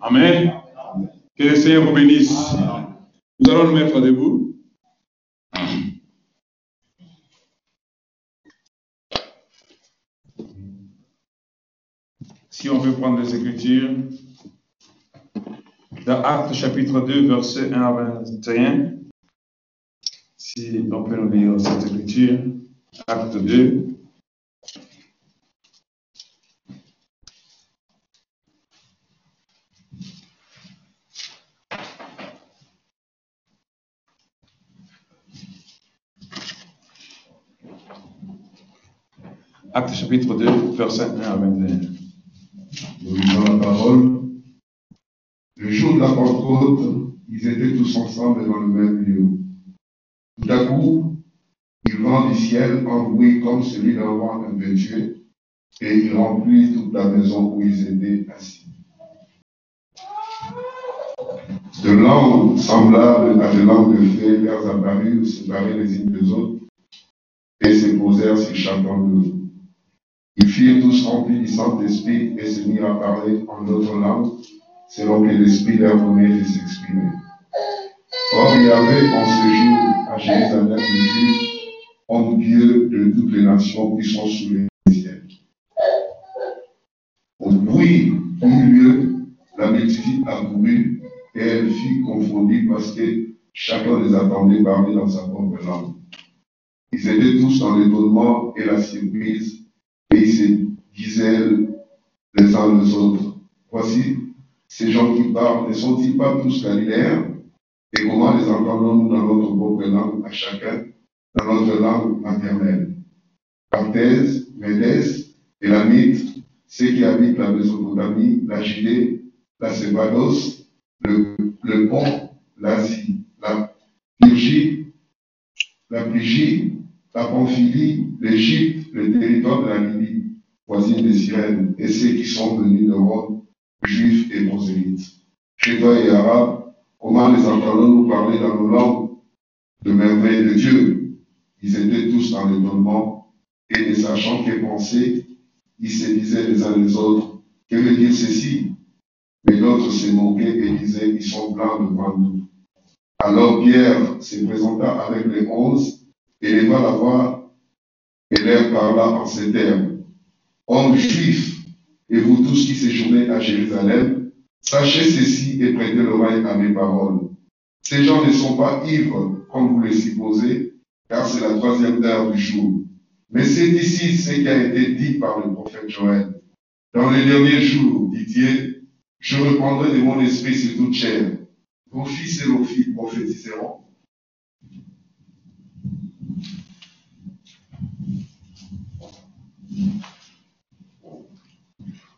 Amen. Que le Seigneur vous bénisse. Nous allons nous mettre debout. Si on veut prendre les Écritures, dans Actes chapitre 2, verset 1 à 21, si on peut nous lire cette Écriture, Acte 2, Acte chapitre 2, verset 1 à 21. Nous lisons la parole. Le jour de la Pentecôte, ils étaient tous ensemble dans le même lieu. Tout à coup, il vint du ciel un bruit comme celui d'un vent impétueux, et il remplit toute la maison où ils étaient assis. De langues semblables à des langues de feu leur apparurent, séparées les unes des autres, et se posèrent sur chacun d'eux. Ils furent tous remplis du Saint-Esprit et se mirent à parler en d'autres langues, selon que l'Esprit leur donnait de s'exprimer. Or, il y avait en ce jour à Jérusalem des Juifs, en Dieu de toutes les nations qui sont sous les ciels. Au bruit qui eut lieu, la multitude accourut et elle fut confondue parce que chacun les attendait parler dans sa propre langue. Ils étaient tous dans l'étonnement et la surprise et ils se disaient les uns les autres, voici, ces gens qui parlent, ne sont-ils pas tous galiléens? Et comment les entendons-nous dans notre propre langue à chacun, dans notre langue maternelle? Parthèse, Médès, Élamite, ceux qui habitent la Mésopotamie, la Judée, la Sébados, le, le Pont, l'Asie, la Phrygie, la Phrygie, la Pamphylie, l'Égypte, le territoire de la Libye, voisine des Sirènes, et ceux qui sont venus de Rome, juifs et prosélytes. Chrétiens et arabes, comment les entendons-nous parler dans nos langues de merveilles de Dieu? Ils étaient tous en étonnement, et ne sachant que penser, ils se disaient les uns les autres, que veut dire ceci? Mais d'autres se moquaient et disaient, ils sont blancs devant nous. Alors Pierre se présenta avec les onze, leva la voix et leur parla en ces termes. Hommes juifs, et vous tous qui séjournez à Jérusalem, sachez ceci et prêtez l'oreille à mes paroles. Ces gens ne sont pas ivres, comme vous le supposez, car c'est la troisième heure du jour. Mais c'est ici ce qui a été dit par le prophète Joël. Dans les derniers jours, dit-il, je reprendrai de mon esprit sur toute chair. Vos fils et vos filles prophétiseront.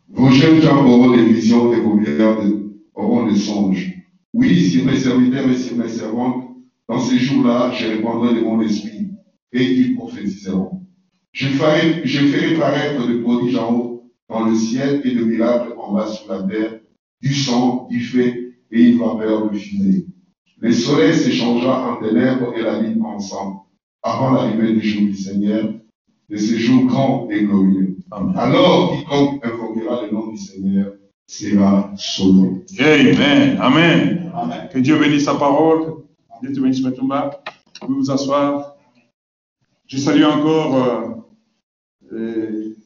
Vos jeunes gens auront des visions et vos vieillards auront des songes. Oui, sur mes serviteurs et sur mes servantes, dans ces jours-là, je répandrai de mon esprit et ils prophétiseront. Je ferai, paraître de prodiges en haut dans le ciel et de miracles en bas sur la terre, du sang, du feu et une vapeur de fumée. Le soleil s'échangera en ténèbres et la nuit ensemble, avant l'arrivée du jour du Seigneur, de ce jour grand et glorieux. Alors, quiconque invoquera le nom du Seigneur sera sauvé. Amen. Amen. Que Dieu bénisse sa parole. Dieu te bénisse, Matumba. Vous pouvez vous asseoir. Je salue encore, euh, euh,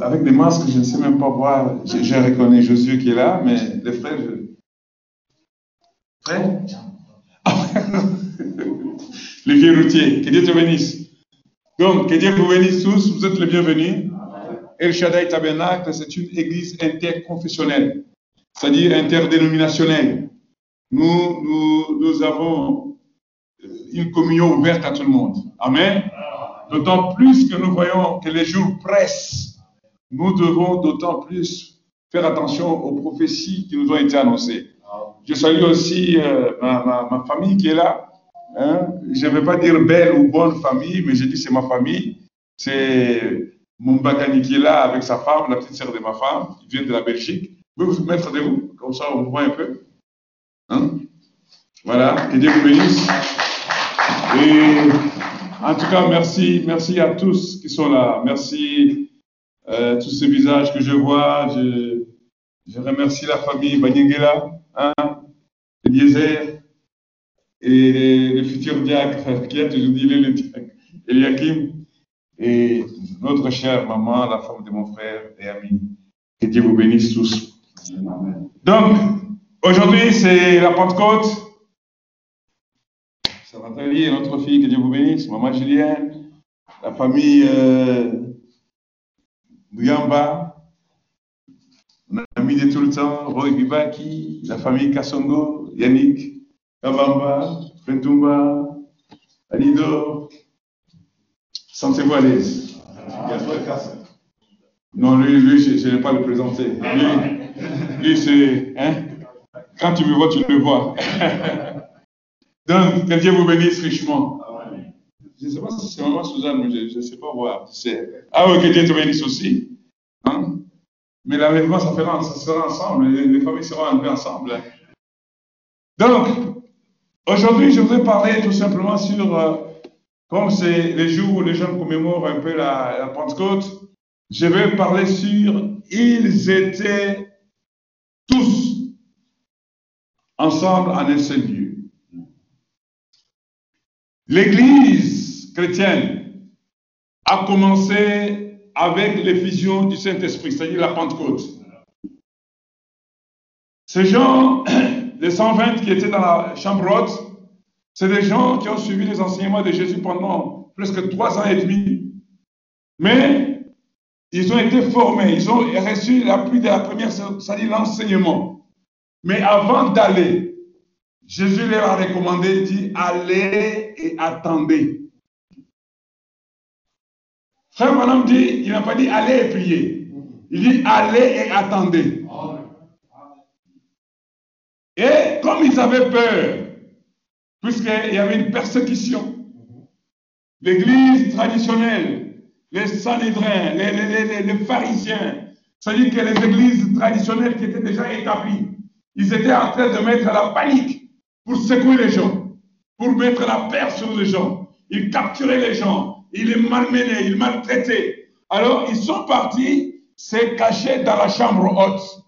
avec des masques, je ne sais même pas voir. Je, je reconnais Jésus qui est là, mais les frères, je... frère? Les vieux routiers. Que Dieu te bénisse. Donc, que Dieu vous bénisse tous. Vous êtes les bienvenus. El Shaddai Tabernacle, c'est une église interconfessionnelle, c'est-à-dire interdénominationnelle. Nous, nous, nous avons une communion ouverte à tout le monde. Amen. D'autant plus que nous voyons que les jours pressent. Nous devons d'autant plus faire attention aux prophéties qui nous ont été annoncées. Je salue aussi euh, ma, famille qui est là. Hein? Je ne vais pas dire belle ou bonne famille, mais je dis c'est ma famille. C'est mon Bakani qui est là avec sa femme, la petite sœur de ma femme, qui vient de la Belgique. Vous pouvez vous mettre debout, comme ça on voit un peu. Hein? Voilà, que Dieu vous bénisse. Et en tout cas, merci, merci à tous qui sont là. Merci euh, tous ces visages que je vois. Je, Je remercie la famille Banyengela, hein, Eliezer et le futur diacre qui a toujours dit le diacre, Eliakim, et notre chère maman, la femme de mon frère et ami. Que Dieu vous bénisse tous. Donc, aujourd'hui, c'est la Pentecôte. C'est Nathalie et notre fille, que Dieu vous bénisse. Maman Julienne, la famille euh, Bouyamba, mon ami de tout le temps, Roy Bibaki, la famille Kassongo, Yannick, Kabamba, Fentumba, Alido. Sentez-vous à l'aise. Non, lui, lui je ne vais pas le présenter. Lui, lui c'est. Hein? Quand tu me vois, tu le vois. Donc, que Dieu vous bénisse richement. Je ne sais pas si c'est maman Suzanne, mais je ne sais pas voir. Ah oui, que Dieu te bénisse aussi. Hein? Mais l'enlèvement, ça, ça sera ensemble. Les, les familles seront enlevées ensemble. Donc, aujourd'hui, je voudrais parler tout simplement sur, euh, comme c'est les jours où les gens commémorent un peu la, Pentecôte, je vais parler sur ils étaient tous ensemble en un seul lieu. L'Église chrétienne a commencé avec l'effusion du Saint-Esprit, c'est-à-dire la Pentecôte. Ces gens, les 120 qui étaient dans la chambre haute, c'est des gens qui ont suivi les enseignements de Jésus pendant presque trois ans et demi. Mais ils ont été formés, ils ont reçu l'appui de la première, c'est-à-dire l'enseignement. Mais avant d'aller, Jésus leur a recommandé, dit, allez et attendez. Frère Madame dit, il n'a pas dit allez et priez. Il dit allez et attendez. Et comme ils avaient peur, puisqu'il y avait une persécution, l'église traditionnelle, les sanhédrins, les, les, les, les pharisiens, c'est-à-dire que les églises traditionnelles qui étaient déjà établies, ils étaient en train de mettre la panique pour secouer les gens, pour mettre la peur sur les gens. Ils capturaient les gens, ils les malmenaient, ils maltraitaient. Alors, ils sont partis se cacher dans la chambre haute.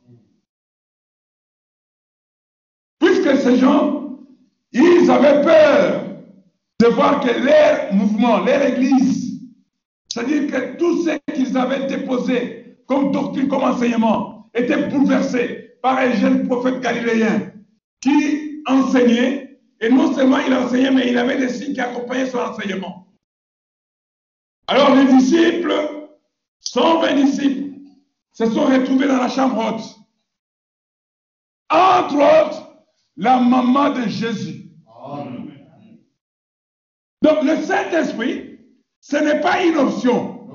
Ces gens, ils avaient peur de voir que leur mouvement, leur église, c'est-à-dire que tout ce qu'ils avaient déposé comme doctrine, comme enseignement, était bouleversé par un jeune prophète galiléen qui enseignait, et non seulement il enseignait, mais il avait des signes qui accompagnaient son enseignement. Alors les disciples, 120 disciples, se sont retrouvés dans la chambre haute. Entre autres, la maman de Jésus. Donc le Saint-Esprit, ce n'est pas une option.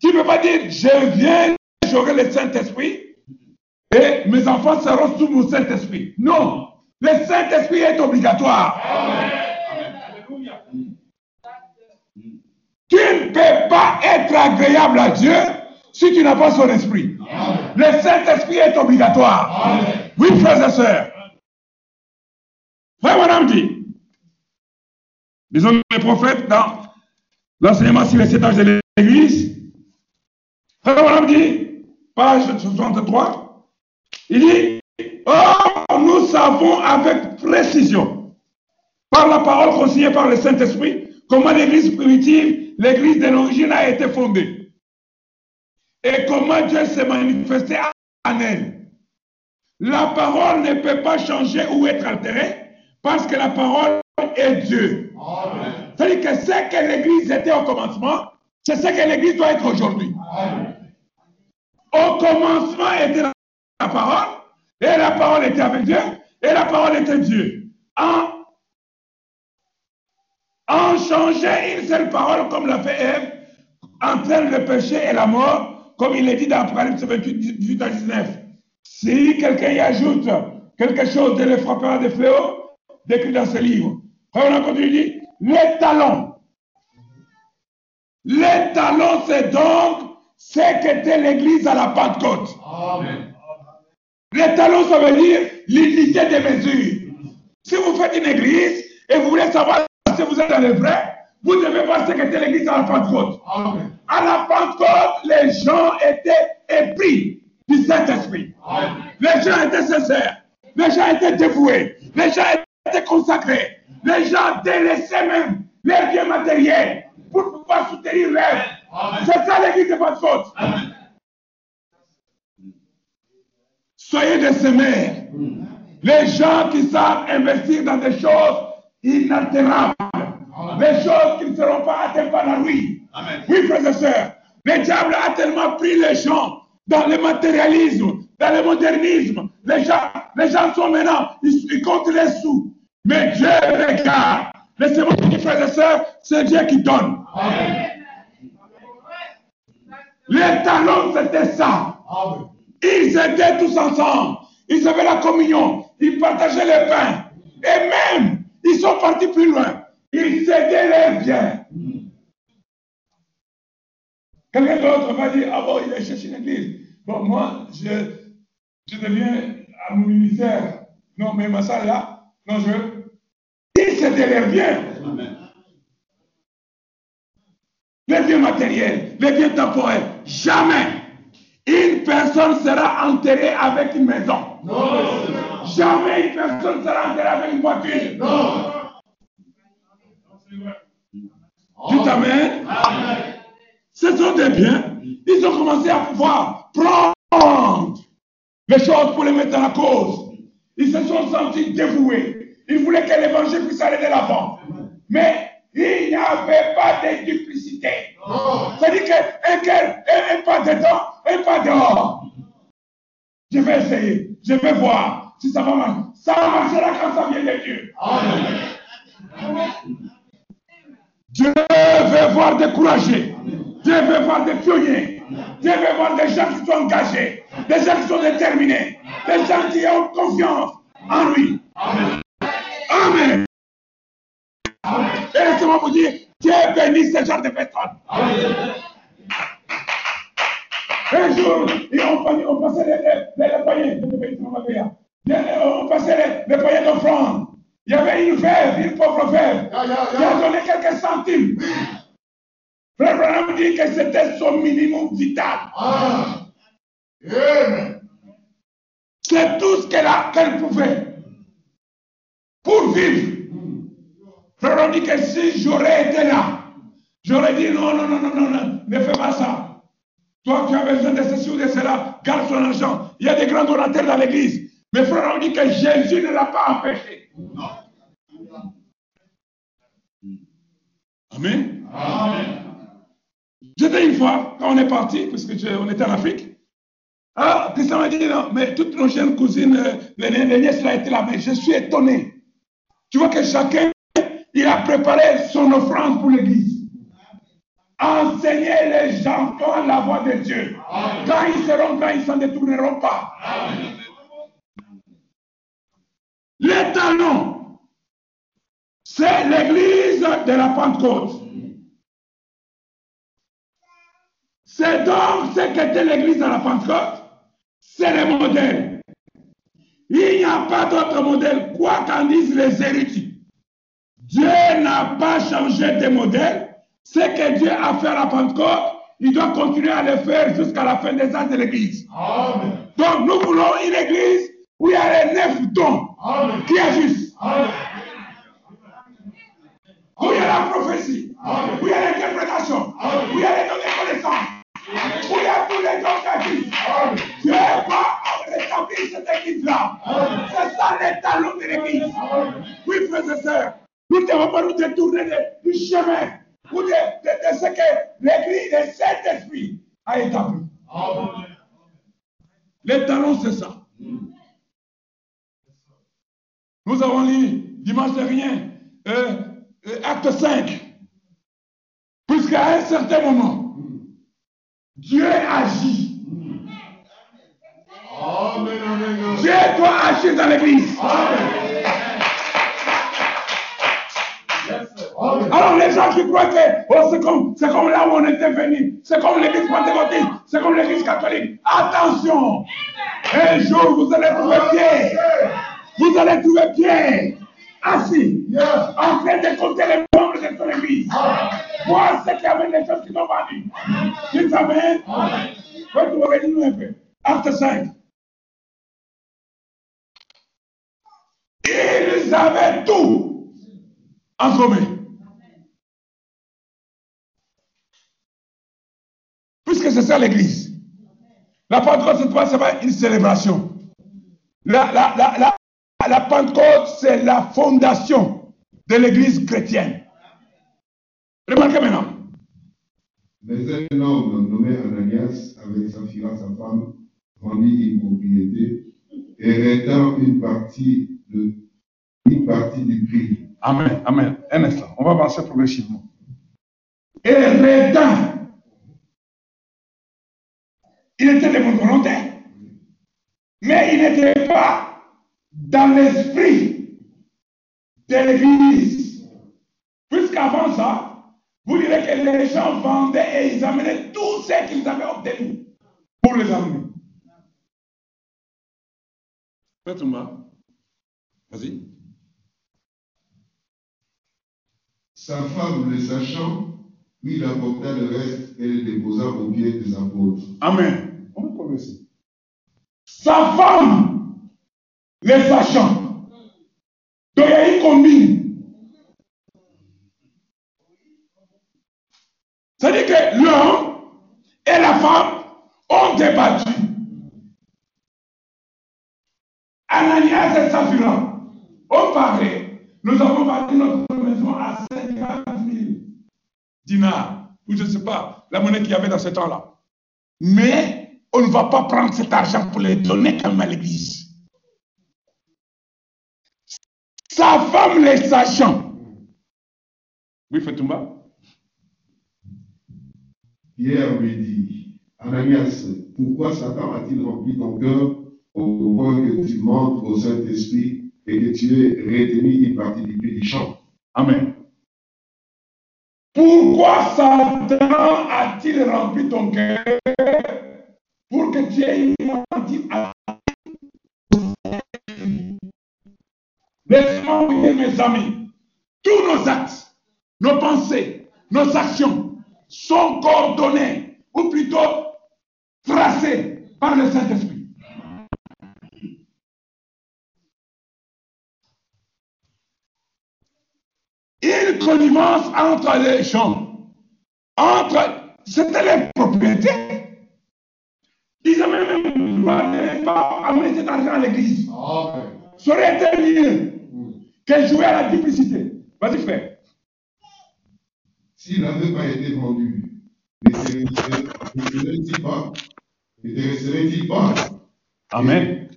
Tu ne peux pas dire, je viens, j'aurai le Saint-Esprit, et mes enfants seront sous mon Saint-Esprit. Non, le Saint-Esprit est obligatoire. Tu ne peux pas être agréable à Dieu si tu n'as pas son esprit. Le Saint-Esprit est obligatoire. Oui, frères et sœurs. Frère Madame dit, disons les prophètes dans l'enseignement sur les sept âges de l'Église, Frère dit, page 63, il dit, Or, nous savons avec précision, par la parole consignée par le Saint-Esprit, comment l'Église primitive, l'Église de l'origine a été fondée. Et comment Dieu s'est manifesté en elle. La parole ne peut pas changer ou être altérée parce que la parole est Dieu. C'est-à-dire que ce que l'Église était au commencement, c'est ce que l'Église doit être aujourd'hui. Au commencement était la parole, et la parole était avec Dieu, et la parole était Dieu. En, en changeant une seule parole, comme l'a fait Ève, entraîne le péché et la mort, comme il est dit dans Apocalypse 28, 18 à 19. Si quelqu'un y ajoute quelque chose de le frappera de fléau, décrit dans ce livre. On a continué, dit, les talons. Les talons, c'est donc ce qu'était l'Église à la Pentecôte. Amen. Les talons, ça veut dire l'unité des mesures. Si vous faites une église et vous voulez savoir si vous êtes dans le vrai, vous devez voir ce qu'était l'église à la Pentecôte. Amen. À la Pentecôte, les gens étaient épris du Saint-Esprit. Les gens étaient sincères. Les gens étaient dévoués. Les gens étaient consacrés. Les gens délaissaient même les biens matériels pour pouvoir soutenir l'œuvre. C'est ça l'église de Pentecôte. Soyez des semeurs. Les gens qui savent investir dans des choses inaltérables. Les choses qui ne seront pas atteintes par la nuit. Oui, frères et sœurs. Le diable a tellement pris les gens dans le matérialisme, dans le modernisme. Les gens, les gens sont maintenant, ils, ils comptent les sous. Mais Dieu regarde. Laissez-moi dire, frères et sœurs, c'est Dieu qui donne. Les talons, c'était ça. Ils étaient tous ensemble. Ils avaient la communion. Ils partageaient le pain. Et même, ils sont partis plus loin. Ils cédaient les biens. Quelqu'un d'autre va dire, ah bon, il est cherché une église. Bon, moi, je, je deviens à mon ministère. Non, mais ma salle là, non, je. Ils cédaient les biens. Les biens matériels, les biens temporels. Jamais une personne sera enterrée avec une maison. Jamais une personne sera enterrée avec une voiture. Dites Amen. Ce sont des biens. Ils ont commencé à pouvoir prendre les choses pour les mettre la cause. Ils se sont sentis dévoués. Ils voulaient que l'évangile puisse aller de l'avant. Mais il n'y avait pas de duplicité. C'est-à-dire qu'un un pas dedans, un pas dehors. Je vais essayer. Je vais voir si ça va marcher. Ça marchera quand ça vient de Dieu. Dieu veut voir des courageux. Dieu veut voir des pionniers. Dieu veut voir des gens qui sont engagés. Des gens qui sont déterminés. Des gens qui ont confiance en lui. Amen. Et laissez-moi vous dire, Dieu bénit ce genre de personnes. Un jour, on, pa- on passait les, les, les, on passait les, les d'offrande. Il y avait une veuve, une pauvre veuve, qui a donné quelques centimes. Frère Branham dit que c'était son minimum vital. C'est tout ce qu'elle a- qu'elle pouvait pour vivre. Frère Branham dit que si j'aurais été là, j'aurais dit non, non, non, non, non, non, ne fais pas ça. Toi, tu as besoin de ceci ou de cela, garde son argent. Il y a des grands donateurs dans l'église. Mais frère Branham dit que Jésus ne l'a pas empêché. Amen. J'étais une fois, quand on est parti, parce que je- on était en Afrique, ah, Christian m'a dit, non, mais toutes nos jeunes cousines, euh, les, les nièces là étaient là, mais je suis étonné. Tu vois que chacun, il a préparé son offrande pour l'église. Enseigner les gens quand la voix de Dieu. Quand ils seront, quand ils s'en détourneront pas. Les talons, c'est l'église de la Pentecôte. C'est donc ce qu'était l'église de la Pentecôte. C'est le modèle. Il n'y a pas d'autre modèle, quoi qu'en disent les érudits. Dieu n'a pas changé de modèle. Ce que Dieu a fait à la Pentecôte, il doit continuer à le faire jusqu'à la fin des âges de l'église. Donc nous voulons une église où il y a les neuf dons qui agissent. Où il y a la prophétie, où il y a l'interprétation, où il y a les dons de connaissance, agissent. Dieu va rétablir cette église-là. C'est ça les talons de l'église. Oui, frères et sœurs, nous ne devons pas nous détourner du chemin ou de, de- de ce que l'église, le Saint-Esprit a établi. Les talons, c'est ça. Nous avons lu dimanche dernier, euh, euh, acte 5. Puisqu'à un certain moment, Dieu agit. Dieu doit agir dans l'église. Alors les gens qui croient que oh, c'est comme, comme là où on était venu, c'est comme l'église pentecôtiste, c'est comme l'église catholique. Attention! Un jour vous allez trouver Pierre. Vous allez trouver Pierre assis en train de compter les membres de son église. Ce qu'il y avait des choses qui sont vendues. Dites Amen. Acte 5. Ils avaient tout en commun. Puisque c'est ça l'église. La Pentecôte, c'est pas seulement une célébration. La Pentecôte, c'est la fondation de l'église chrétienne. Remarquez maintenant. Mais un homme nommé Ananias, avec sa fille, sa femme, vendit une propriété et retint une partie, de, une partie du prix. Amen, amen. Un instant, on va avancer progressivement. Et retint. Il était de volonté. Mais il n'était pas dans l'esprit de l'église. Puisqu'avant ça, vous direz que les gens vendaient et ils amenaient tout ce qu'ils avaient obtenu pour les amener. Faites-moi. Vas-y. Sa femme, le sachant, lui apporta le reste et le déposa aux pieds des apôtres. Amen. On va progresser. Sa femme, les sachant. Donc il y a une combine. C'est-à-dire que l'homme et la femme ont débattu. Ananias et Saphira ont parlé. Nous avons vendu notre maison à 50 000 dinars, ou je ne sais pas, la monnaie qu'il y avait dans ce temps-là. Mais on ne va pas prendre cet argent pour le donner même à l'église. Sa femme, les sachant. Oui, Fatumba. Pierre lui dit, Ananias, pourquoi Satan a-t-il rempli ton cœur au point que tu montres au Saint-Esprit et que tu aies retenu une partie du du champ? Amen. Pourquoi Satan a-t-il rempli ton cœur pour que tu aies une partie à Laissez-moi mes amis, tous nos actes, nos pensées, nos actions sont coordonnés, ou plutôt tracés par le Saint-Esprit. Une connivence entre les gens, entre, c'était les propriétés. Ils avaient même pas amené cet argent à l'église. Ça aurait été mieux que jouer à la duplicité. Vas-y, frère. S'il n'avait pas été vendu, n'intéresserait-il pas N'intéresserait-il pas? Amen.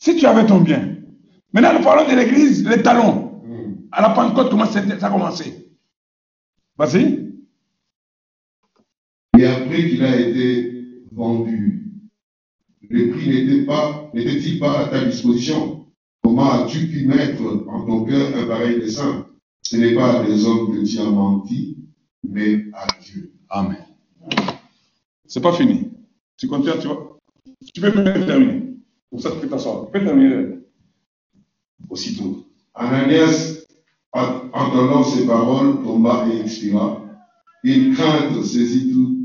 Si tu avais ton bien. Maintenant, nous parlons de l'église, les talons. À la Pentecôte, comment ça a commencé? Vas-y. Et après qu'il a été vendu, le prix n'était pas, n'était-il pas à ta disposition? Comment as-tu pu mettre en ton cœur un pareil dessein? Ce n'est pas à des hommes que tu as menti, mais à Dieu. Amen. C'est pas fini. Tu continues, tu vois. Tu peux même terminer. Pour ça, tu peux t'asseoir. Tu peux terminer aussitôt. Ananias, en- entendant ces paroles, tomba et expira. Une crainte saisit tous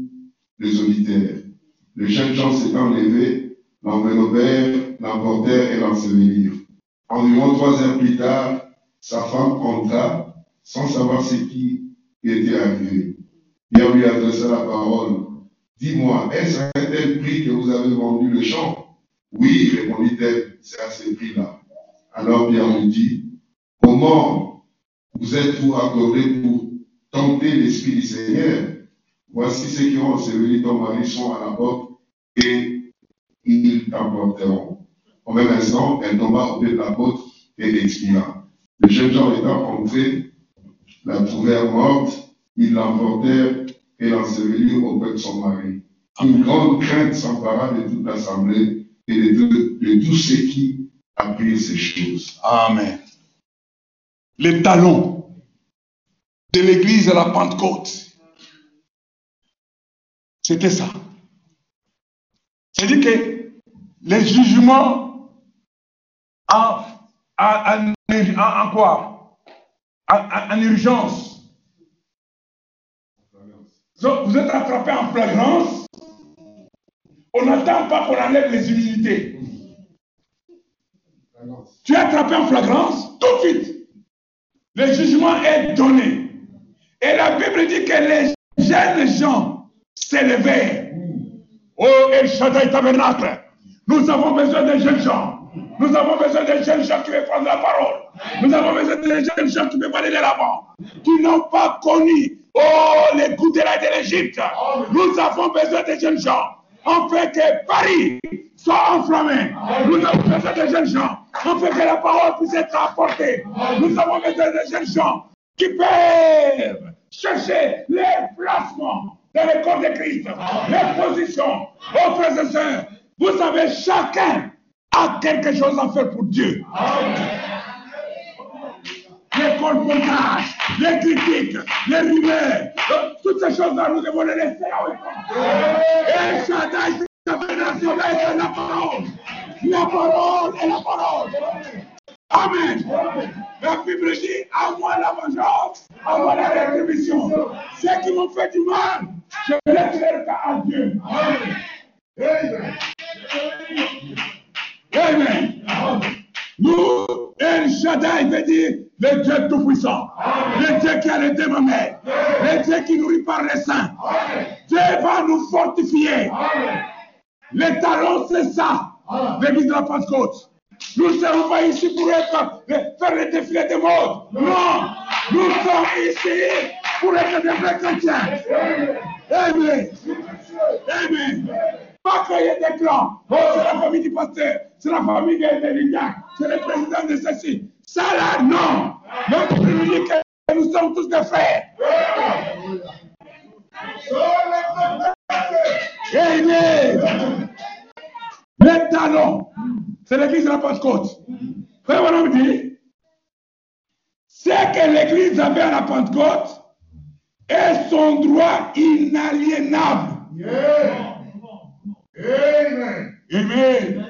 les auditeurs. Les jeunes gens s'étant levés, l'enveloppèrent, l'emportèrent et l'ensevelirent. Environ trois heures plus tard, sa femme entra, sans savoir ce qui était arrivé. Pierre lui adressa la parole. Dis-moi, est-ce à tel prix que vous avez vendu le champ? Oui, répondit-elle, c'est à ce prix-là. Alors Pierre lui dit, comment vous êtes-vous accordé pour tenter l'Esprit du Seigneur Voici ceux qui ont enseveli ton mari sont à la porte et ils t'emporteront. Au même instant, elle tomba au pied de la porte et expira. Les jeunes gens étant entrés, la trouvèrent morte, ils l'emportèrent et l'ensevelirent auprès de son mari. Une grande crainte s'empara de toute l'assemblée et de, de tous ceux qui apprirent ces choses. Amen. Les talons de l'église à la Pentecôte. C'était ça. C'est-à-dire que les jugements en, en, en- en- en quoi? En, en- en urgence. Vous êtes attrapé en flagrance. On n'attend pas qu'on enlève les humilités. Tu es attrapé en flagrance, tout de suite. Le jugement est donné. Et la Bible dit que les jeunes gens s'élevaient. Oh, El Shaddai Tabernacle, nous avons besoin de jeunes gens. Nous avons besoin de jeunes gens qui veulent prendre la parole. Nous avons besoin de jeunes gens qui veulent aller de l'avant. Qui n'ont pas connu, oh, les coups de l'Égypte. Nous avons besoin de jeunes gens. On fait que Paris soit enflammé. Nous avons besoin de jeunes gens. On fait que la parole puisse être apportée. Nous avons besoin de jeunes gens qui peuvent chercher les placements dans le corps de Christ, les positions. Oh, frères et sœurs, vous savez, chacun a quelque chose à faire pour Dieu. Les colportages, les critiques, les rumeurs, toutes ces choses-là, nous devons les laisser Et Shaddai, c'est la parole. La parole est la parole. Amen. La Bible dit, à moi la vengeance, à moi la rétribution. Ceux qui m'ont fait du mal, je laisserai le cas à Dieu. Amen. Amen. Nous, El Shaddai veut dire le Dieu Tout-Puissant, le Dieu qui a le démembré, le Dieu qui nourrit par les saints. Dieu va nous fortifier. Les talons, c'est ça, l'église de la Pentecôte. Nous ne sommes pas ici pour être, faire les défilés de mode. Non, nous sommes ici pour être des vrais chrétiens. Amen. Amen. Pas créer des clans. Oh, c'est la famille du pasteur, c'est la famille de Lignac, c'est le président de ceci. Ça là, non. Notre dit que nous sommes tous des frères. Amen. Les talons, c'est l'église de la Pentecôte. Frère Bonhomme dit, c'est que l'église avait à la Pentecôte est son droit inaliénable. Amen. Amen.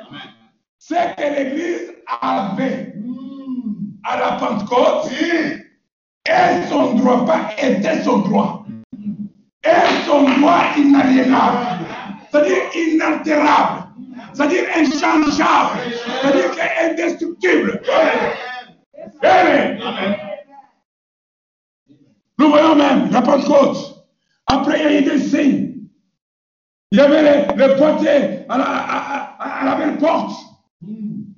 C'est que l'église avait à la Pentecôte et son droit, pas était son droit, est son droit inaliénable, c'est-à-dire inaltérable, c'est-à-dire inchangeable, c'est-à-dire indestructible. Amen. Nous voyons même la Pentecôte. Après, il y a eu des signes. Il y avait les, les portiers à la, à, à, la belle porte.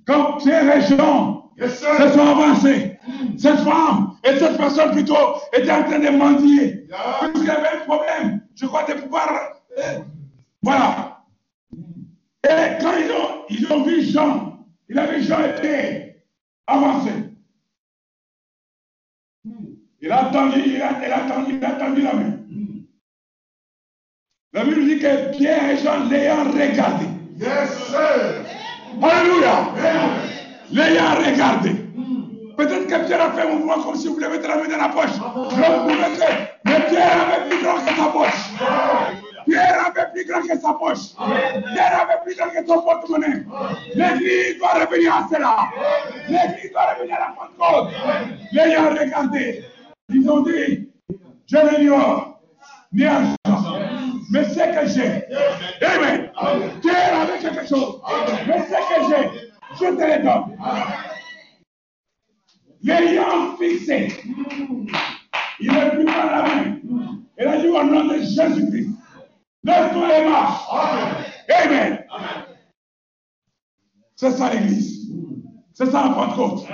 Quand Pierre et Jean se sont avancés, cette femme et cette personne plutôt étaient en train de mendier. Parce qu'il y avait un problème, je crois, de pouvoir. Euh, voilà. Et quand ils ont, ils ont vu Jean, il avait Jean été avancé. Il a attendu, il a, il a attendu, il a attendu la main. La Bible dit que Pierre et Jean l'ayant regardé. Yes, sir. Alléluia. L'ayant regardé. Peut-être que Pierre a fait un mouvement comme si vous voulez mettre la main dans la poche. Mais Pierre avait plus grand que sa poche. Pierre avait plus grand que sa poche. Pierre avait plus grand que son porte-monnaie. L'église doit revenir à cela. L'église doit revenir à la Pentecôte. L'ayant regardé. Ils ont dit, je l'ignore, ni mais c'est que j'ai. Amen. Dieu avait quelque chose, mais c'est que j'ai, je te le donne. L'ayant fixé, il ne plus pas la main. Il a dit au nom de Jésus-Christ, lève-toi et marche. Amen. C'est ça l'église. C'est ça la Pentecôte.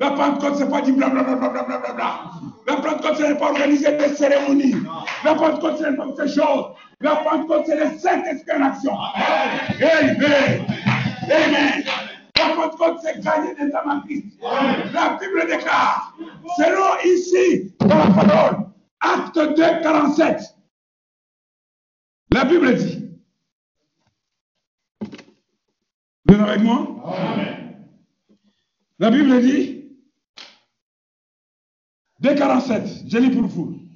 La Pentecôte, ce n'est pas du blablabla. Bla, bla, bla, bla, La Pentecôte, ce n'est pas organiser des cérémonies. La Pentecôte, ce n'est pas ces choses. La Pentecôte, c'est le Saint-Esprit en action. Amen. Amen. La Pentecôte, c'est gagner des âmes La Bible déclare, selon ici, dans la parole, acte 2, 47. La Bible dit. Vous êtes avec moi? Amen. La Bible dit, 2,47, je lis pour vous.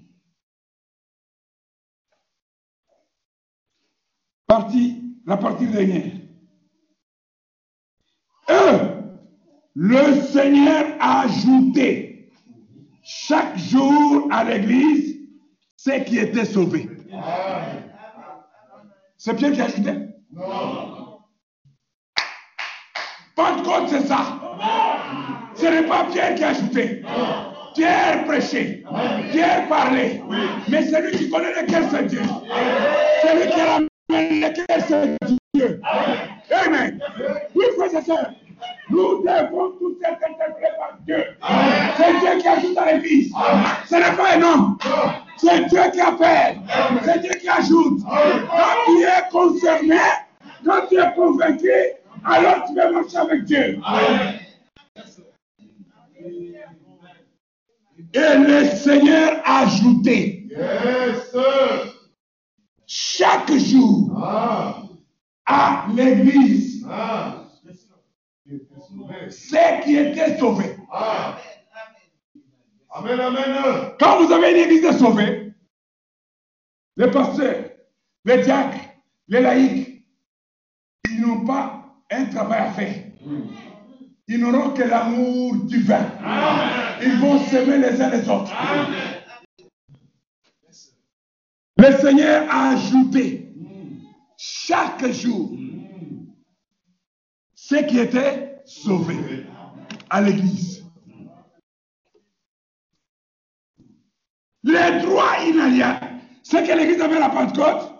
La partie dernière. le Seigneur a ajouté chaque jour à l'église ceux qui étaient sauvés. C'est Pierre qui a ajouté? Non. Pentecôte, c'est ça. Ce n'est pas Pierre qui a ajouté. Pierre prêchait. Pierre parlait. Mais c'est lui qui connaît lequel c'est Dieu. C'est lui qui ramène Dieu? Amen. Oui, frères et sœurs. Nous devons tous être interprétés par Dieu. C'est Dieu qui ajoute à l'église. Ce n'est pas un homme. C'est Dieu qui appelle. C'est Dieu qui ajoute. Quand tu es concerné, quand tu es convaincu, alors tu vas marcher avec Dieu. Et le Seigneur a ajouté Yes. Chaque jour Ah. à l'église Ah. ceux qui étaient sauvés. Ah. Amen, amen. Quand vous avez une église de sauvés, les pasteurs, les diacres, les laïcs, ils n'ont pas un travail à faire. Ils n'auront que l'amour divin. Ils vont s'aimer les uns les autres. Le Seigneur a ajouté chaque jour ceux qui étaient sauvés à l'église. Les droits inaliénables, ce que l'église avait à la Pentecôte,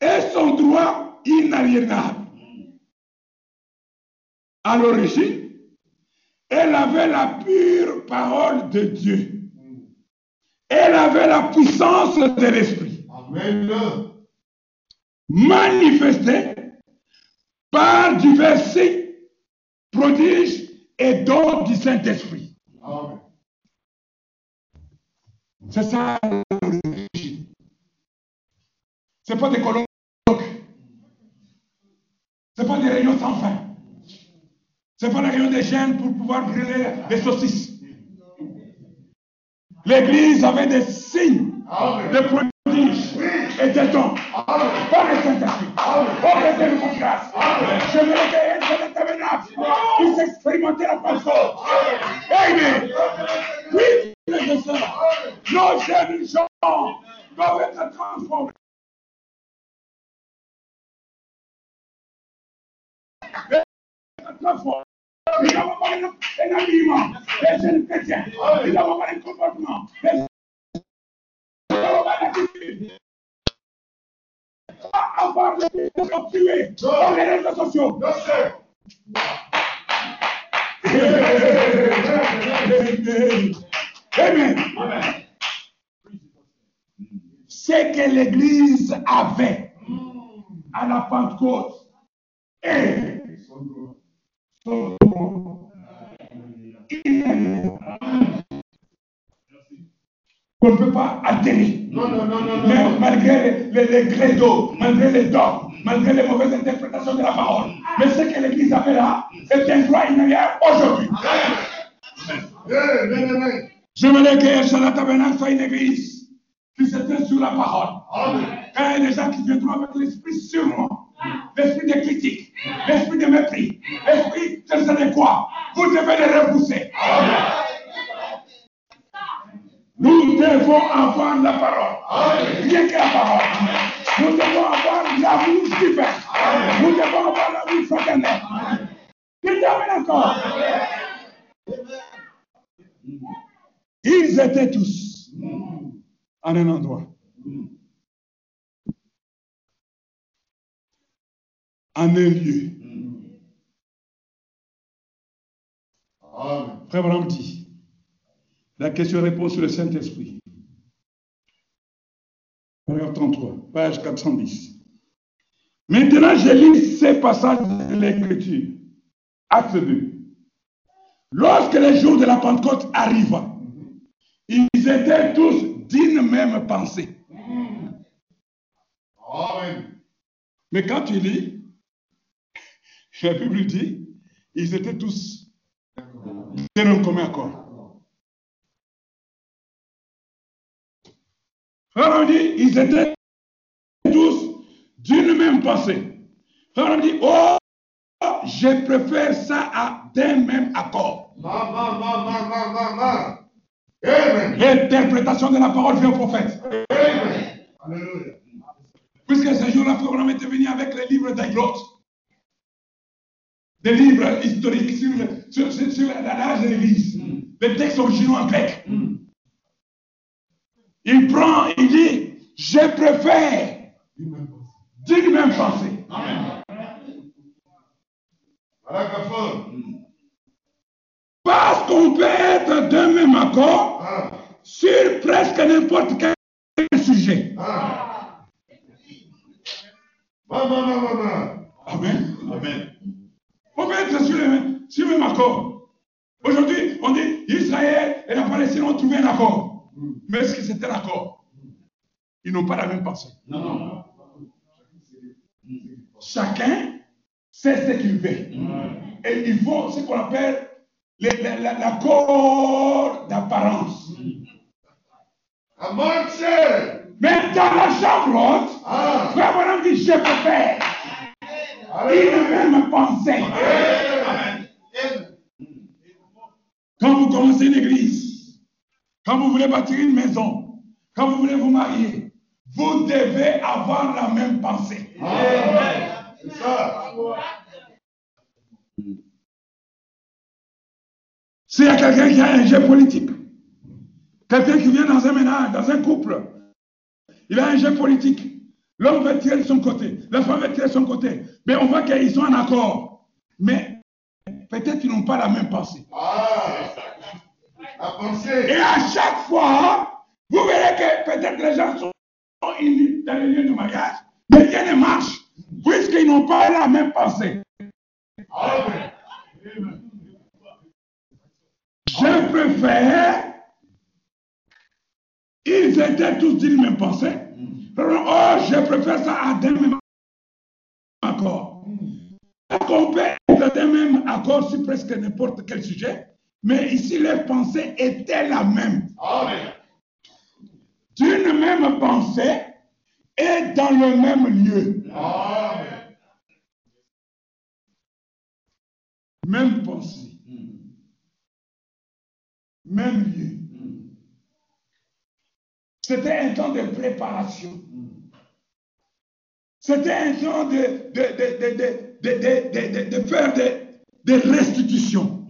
est son droit inaliénable. À l'origine, elle avait la pure parole de Dieu. Elle avait la puissance de l'Esprit, Amen. manifestée par divers signes, prodiges et dons du Saint-Esprit. C'est ça l'origine. Ce n'est pas des colloques. Ce n'est pas des réunions sans fin. Ce n'est pas la réunion des jeunes pour pouvoir brûler des saucisses. L'Église avait des signes, des prodiges et des dons. Par le Saint-Esprit. Par le Saint-Esprit de grâce. Je veux que un seul tabernacle puisse expérimenter la Pentecôte. Amen. Oui, frères et sœurs, nos jeunes gens doivent être transformés. Être transformés. Nous n'avons pas un un habillement des jeunes chrétiens. Nous n'avons pas un comportement. des- Nous n'avons pas l'attitude. Pas avoir le but de tuer dans les réseaux sociaux. Amen. Ce que l'Église avait à la Pentecôte est son qu'on ne peut pas altérer. Non, non, non, non, Mais non. malgré les, les, malgré les dogmes, malgré les mauvaises interprétations de la parole, mais ce que l'Église avait là, c'est un droit inaliénable aujourd'hui. Yeah, amen, amen. J'aimerais que Shaddai Tabernacle soit une église qui se tient sur la parole. Amen. Quand il y a des gens qui viendront avec l'esprit sur moi, l'esprit de critique, l'esprit de mépris, l'esprit de ce n'est quoi, vous devez les repousser. Nous devons avoir la parole. Rien que la parole. Nous devons avoir l'amour divin. Nous devons avoir l'amour fraternel. Tu termines encore. Ils étaient tous en un endroit. En un lieu. Frère Branham dit, la question repose sur le Saint-Esprit. Paragraphe 33, page 410. Maintenant, je lis ces passages de l'Écriture. Acte 2. Lorsque le jour de la Pentecôte arriva, ils étaient tous d'une même pensée. Amen. Mais quand tu lis, la Bible dit, ils étaient tous d'un commun accord. Frère on dit, ils étaient tous d'une même pensée. Frère on dit, oh, je préfère ça à d'un même accord. Ma, ma, ma, ma, ma, ma, ma. Amen. L'interprétation de la parole vient au prophète. Amen. Alléluia. Puisque ce jour-là, Frère était venu avec les livres d'Aglot. Des livres historiques sur, sur, sur, sur l'âge de l'Église. Les textes originaux en grec. Il prend, il dit, je préfère d'une même pensée. Parce qu'on peut être d'un même accord Ah, sur presque n'importe quel sujet. ah. Amen. Amen. On peut être sur le même, sur le même accord. Aujourd'hui, on dit Israël et la Palestine ont trouvé un accord. Mais est-ce que c'est un accord Ils n'ont pas la même pensée. Non, non. Chacun sait ce qu'il veut. Et ils font ce qu'on appelle les- les- la- l'accord d'apparence. Mais dans la chambre haute, Ah. Frère dit Je préfère une Alléluia. même pensée. Quand vous commencez une église, quand vous voulez bâtir une maison, quand vous voulez vous marier, vous devez avoir la même pensée. Amen. S'il y a quelqu'un qui a un jeu politique, quelqu'un qui vient dans un ménage, dans un couple, il a un jeu politique. L'homme veut tirer de son côté, la femme veut tirer de son côté. Mais on voit qu'ils sont en accord. Mais peut-être qu'ils n'ont pas la même pensée. Et à chaque fois, vous verrez que peut-être les gens sont dans le lieu du mariage, mais rien ne marche, puisqu'ils n'ont pas la même pensée. Je préfère, ils étaient tous d'une même pensée. Oh, je préfère ça à d'un même accord. On peut être d'un même accord sur presque n'importe quel sujet, mais ici, les pensées étaient la même. Amen. d'une même pensée et dans le même lieu. Amen. Même pensée, même lieu. C'était un temps de préparation. C'était un temps de, de, de, de, de, de, de, de- de faire des des restitutions.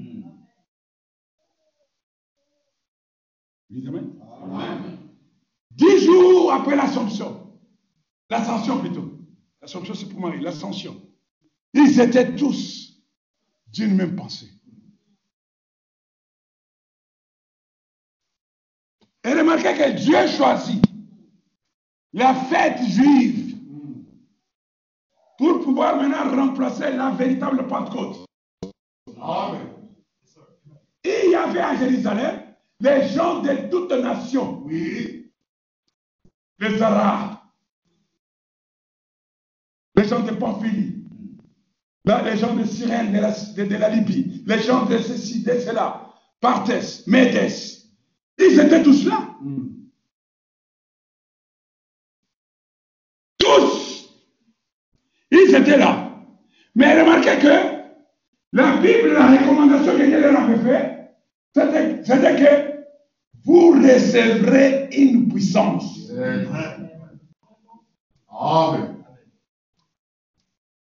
Oui, amen. Dix jours après l'Assomption, l'Ascension plutôt, l'Assomption c'est pour Marie, l'Ascension, ils étaient tous d'une même pensée. Et remarquez que Dieu choisit la fête juive pour pouvoir maintenant remplacer la véritable Pentecôte. Amen. Il y avait à Jérusalem les gens de toutes nations. Oui. Les Arabes, les gens de Pamphylie, les gens de Cyrène, de la, Libye, les gens de ceci, de cela, Parthes, Médès, ils étaient tous là. Tous, ils étaient là. Mais remarquez que la Bible, la recommandation que Dieu leur avait faite, c'était que recevrez une puissance. Amen.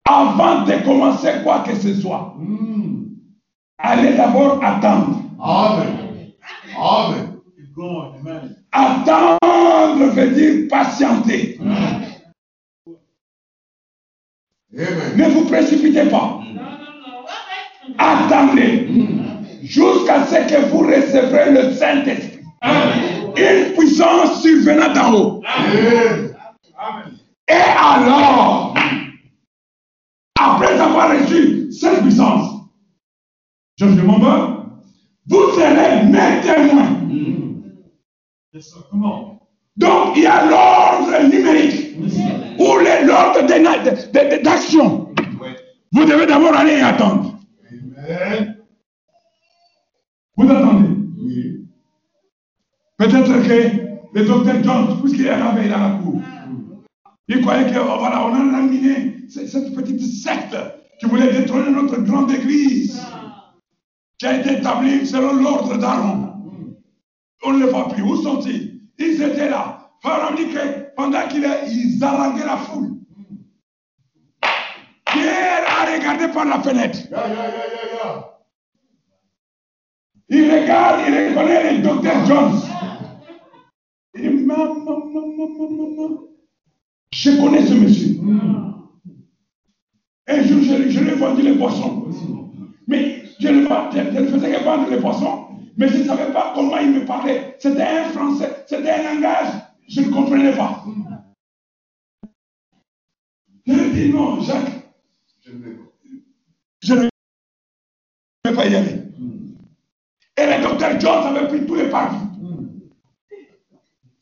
avant de commencer quoi que ce soit, Mm. allez d'abord attendre. Amen. Amen. Attendre veut dire patienter. Amen. Ne vous précipitez pas. Attendez jusqu'à ce que vous recevrez le Saint-Esprit. Une puissance survenant d'en haut. Et alors, après avoir reçu cette puissance, je demande, vous serez mes témoins. On. Donc, il y a l'ordre numérique ou l'ordre d'action. Vous devez d'abord aller et attendre. Amen. Vous attendez. Peut-être que le docteur John, puisqu'il est arrivé dans la cour, il croyait que oh, voilà, on a laminé cette petite secte qui voulait détrôner notre grande église qui a été établie selon l'ordre d'Aaron. On ne les voit plus. Où sont-ils? Ils étaient là. Pharaon dit que pendant qu'il est, ils haranguaient la foule. Pierre a regardé par la fenêtre. Il regarde, il reconnaît le docteur Jones. Je connais ce monsieur. Un jour, je, je lui ai vendu les poissons. Mais je ne, je, je ne faisais que vendre les poissons. Mais je ne savais pas comment il me parlait. C'était un français, c'était un langage. Je ne comprenais pas. Je lui ai dit, non, Jacques, Je ne vais pas. je ne vais pas y aller. Et le docteur Jones avait pris tous les paris.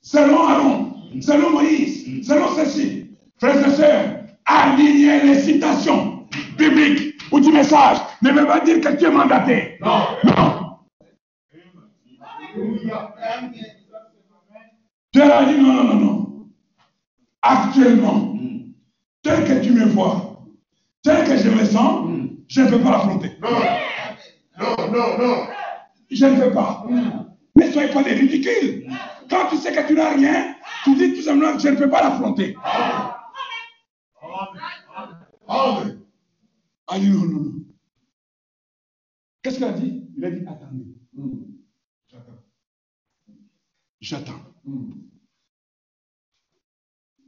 Selon Aaron, selon Moïse, selon ceci, frères et sœurs, alignez les citations bibliques ou du message. Ne veut pas dire que tu es mandaté. Non. Non. Dieu a dit non, non, non, non. Actuellement, tel que tu me vois, tel que je me sens, je ne peux pas l'affronter. Non. Non, non, non. Je ne peux pas. Ne soyez pas des ridicules. Quand tu sais que tu n'as rien, tu dis tout simplement que je ne peux pas l'affronter. Amen. Ah non, non, non. Qu'est-ce qu'il a dit? Il a dit attendez. J'attends. J'attends.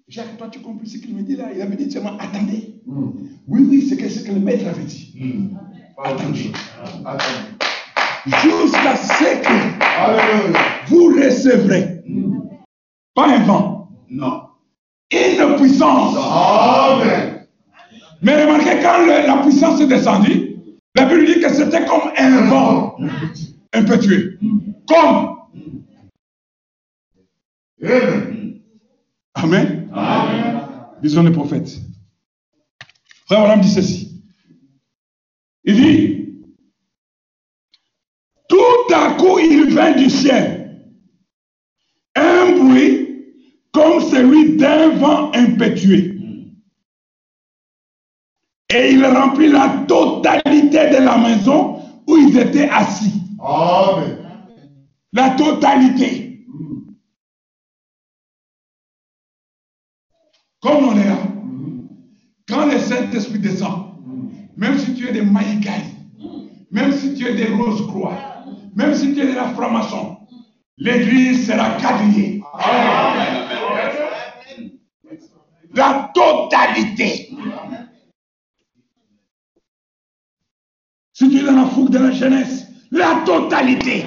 Jacques, toi tu comprends ce qu'il me dit là? Il avait dit seulement attendez. Oui, oui, c'est ce que le maître avait dit. Attendez. Attendez. Jusqu'à ce que. Vous recevrez. Pas un vent. Non. Une puissance. Amen. Mais remarquez, quand le- la puissance est descendue, la Bible dit que c'était comme un vent impétueux. Comme. Amen. Amen. Disons les prophètes. Frère Madame dit ceci. Il dit, tout à coup il vint du ciel un bruit comme celui d'un vent impétueux. Et il remplit la totalité de la maison où ils étaient assis. Amen. La totalité. Comme on est là, quand le Saint-Esprit descend, même si tu es des Maïgaï, même si tu es des Rose-Croix, même si tu es de la franc-maçon, l'église sera quadrillée. La totalité. Si tu es dans la fougue de la jeunesse, la totalité.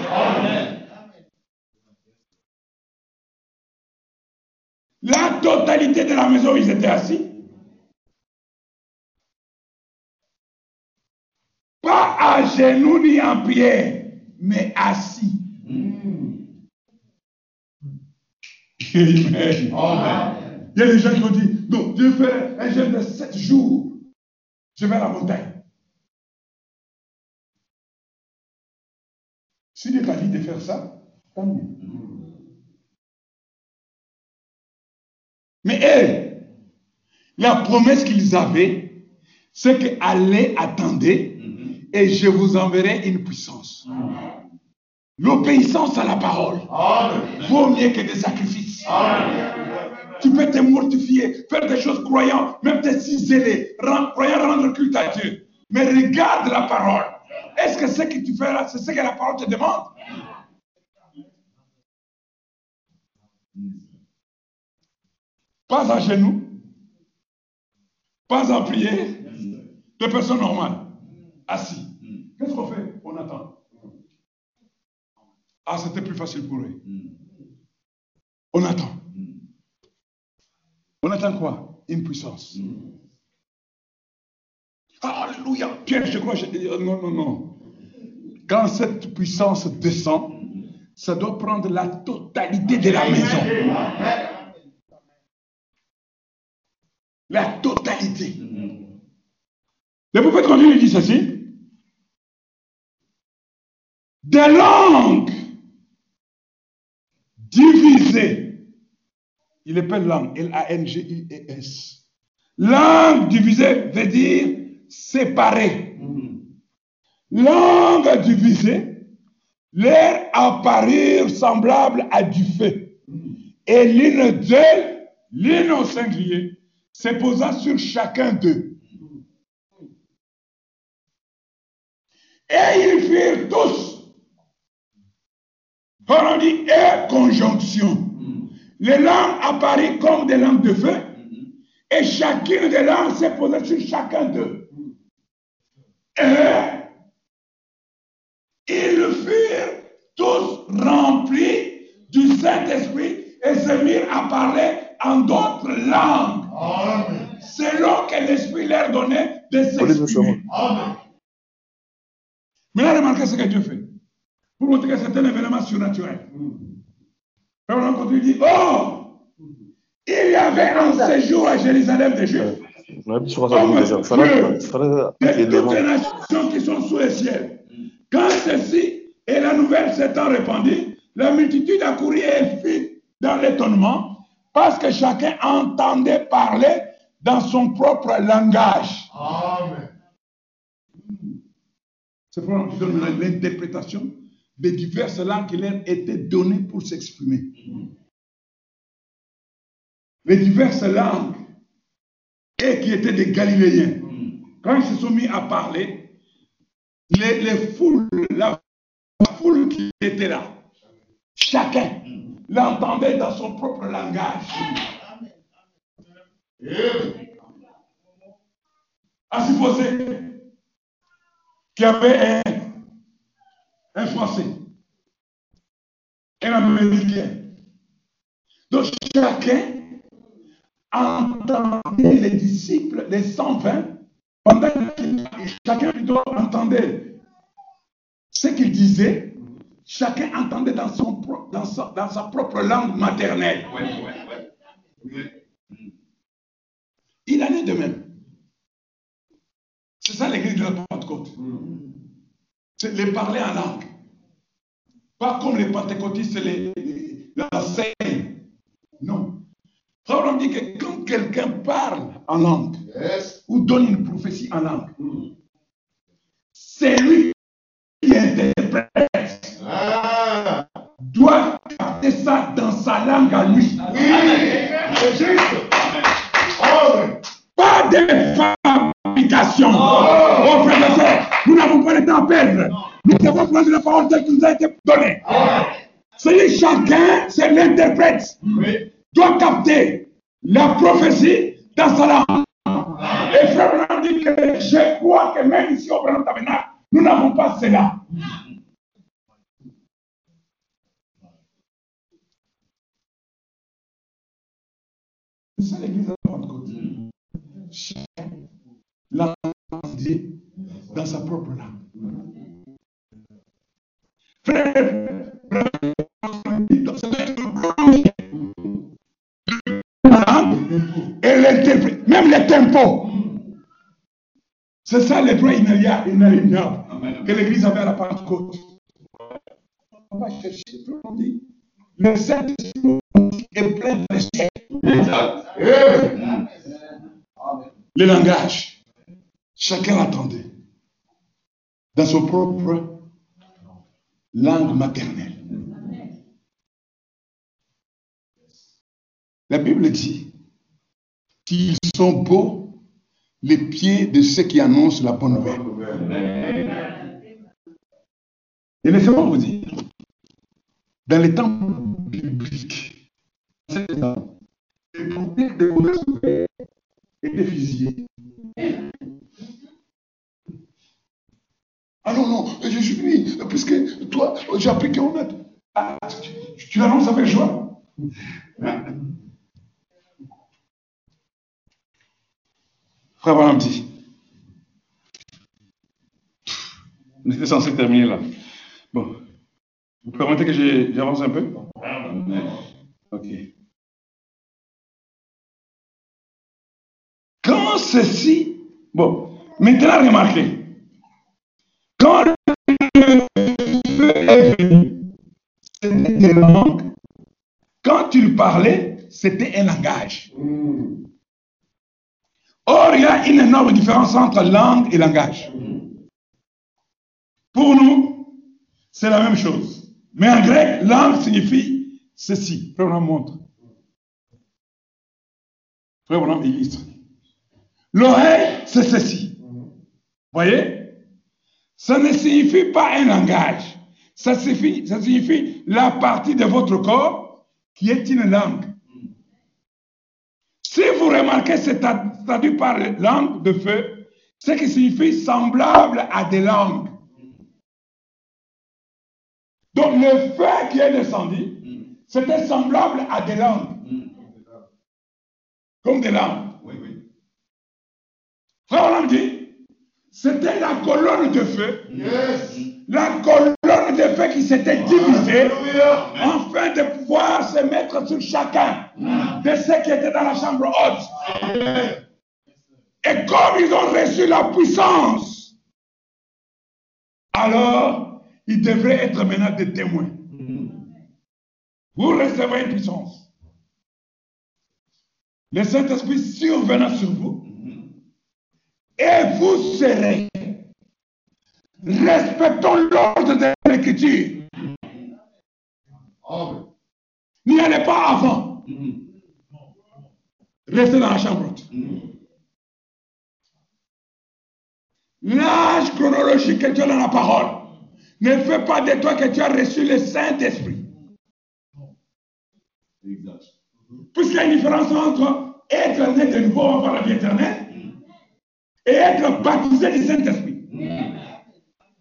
La totalité de la maison où ils étaient assis. Pas à genoux ni en pierre, mais assis. Amen. Amen. Il y a des gens qui ont dit, non, Dieu fait un jeûne de sept jours. Je vais à la montagne. Si Dieu t'a dit de faire ça, tant mieux. Mais eux, la promesse qu'ils avaient, c'est que allez, attendez, et je vous enverrai une puissance. L'obéissance à la parole vaut mieux que des sacrifices. Tu peux te mortifier, faire des choses croyant, même te ciseler, rend- croyant rendre culte à Dieu. Mais regarde la parole. Est-ce que ce que tu fais là, c'est ce que la parole te demande? Pas à genoux, pas en prière, de personnes normales, assis. Qu'est-ce qu'on fait? On attend. Ah, c'était plus facile pour eux. On attend. On attend quoi? Une puissance. Alléluia. Pierre, je crois, je- euh, non, non, non. Quand cette puissance descend, ça doit prendre la totalité de la maison. La totalité. Le prophète continue, il dit ceci. Des langues divisées. Il appelle langue, L-A-N-G-U-E-S. Langue divisée veut dire séparée. Langue divisée, leur apparurent semblables à du feu. Et l'une d'elles, l'une au singulier, se posa sur chacun d'eux. Et ils firent tous, on dit, et conjonction. Les langues apparurent comme des langues de feu, et chacune des langues s'est posée sur chacun d'eux. Et ils furent tous remplis du Saint-Esprit et se mirent à parler en d'autres langues, Amen. selon que l'Esprit leur donnait de s'exprimer. Maintenant, remarquez ce que Dieu fait. Pour montrer que c'est un événement surnaturel. Alors, on continue, il dit, oh, il y avait en séjour à Jérusalem des Juifs, fana de toutes les nations qui sont sous le ciel. Quand ceci et la nouvelle s'étant répandue, la multitude accourut et elle fut dans l'étonnement parce que chacun entendait parler dans son propre langage. Amen. C'est pour l'interprétation des diverses langues qui leur étaient données pour s'exprimer. Les diverses langues et qui étaient des Galiléens. Quand ils se sont mis à parler, les, les foules, la foule qui était là, chacun l'entendait dans son propre langage. À supposer qu'il y avait un, un Français, un Américain. Donc chacun entendait les disciples, les 120, pendant que chacun plutôt entendait ce qu'ils disaient, chacun entendait dans, son, dans, sa, dans sa propre langue maternelle. Il en est de même. C'est ça l'église de la Pentecôte. C'est les parler en langue. Pas comme les pentecôtistes les, l'enseignent. Non. Frère, on dit que quand quelqu'un parle en langue Yes. ou donne une prophétie en langue, c'est lui qui interprète, Ah. doit capter ça dans sa langue à lui. C'est juste. Amen. Pas de fabrication. Oh, frère et sœurs, nous n'avons pas le temps à perdre. Nous devons prendre la parole telle qu'il nous a été donnée. C'est chacun, c'est l'interprète, Oui. doit capter la prophétie dans sa langue. Et frère Branham dit que je crois que même ici au Branham Tabernacle, nous n'avons pas cela. C'est l'église de la Pentecôte. Chacun l'entendait dans sa propre langue. Et l'interprète, même les tempos. C'est ça les droits inaliénables que l'Église avait à la Pentecôte. On va chercher, on dit, le Saint-Esprit est plein de respect. Le langage, chacun l'attendait dans son propre langue maternelle. La Bible dit qu'ils sont beaux les pieds de ceux qui annoncent la bonne nouvelle. Et laissez-moi vous dire, dans les temps bibliques, les prophètes de mauvaises nouvelles étaient fusillés. Ah non, non, je suis venu, puisque toi, j'ai appris qu'on a. Ah, tu, tu l'annonces avec joie. Frère dit, on était censé terminer là. Bon, vous permettez que j'avance un peu? Ok. Quand ceci, bon, maintenant remarquez, quand le feu est venu, c'était des langues. Quand il parlait, c'était un langage. Or, il y a une énorme différence entre langue et langage. Pour nous, c'est la même chose. Mais en grec, langue signifie ceci. Frère, on montre. Frère Branham illustre. L'oreille, c'est ceci. Voyez? Ça ne signifie pas un langage. Ça signifie, ça signifie la partie de votre corps qui est une langue. Si vous remarquez, c'est tra- traduit par langue de feu, ce qui signifie semblable à des langues. Donc le feu qui est descendu, c'était semblable à des langues. Comme des langues. Oui, oui. Frère dit, c'était la colonne de feu, Yes. la colonne de feu qui s'était divisée afin de pouvoir se mettre sur chacun de ceux qui étaient dans la chambre haute. Et comme ils ont reçu la puissance, alors ils devraient être maintenant des témoins. Vous recevez une puissance. Le Saint-Esprit survenant sur vous, et vous serez. Respectons l'ordre de l'écriture. N'y allez pas avant. Restez dans la chambre. L'âge chronologique que tu as dans la parole ne fait pas de toi que tu as reçu le Saint-Esprit. Puisqu'il y a une différence entre être né de nouveau avant la vie éternelle et être baptisé du Saint-Esprit.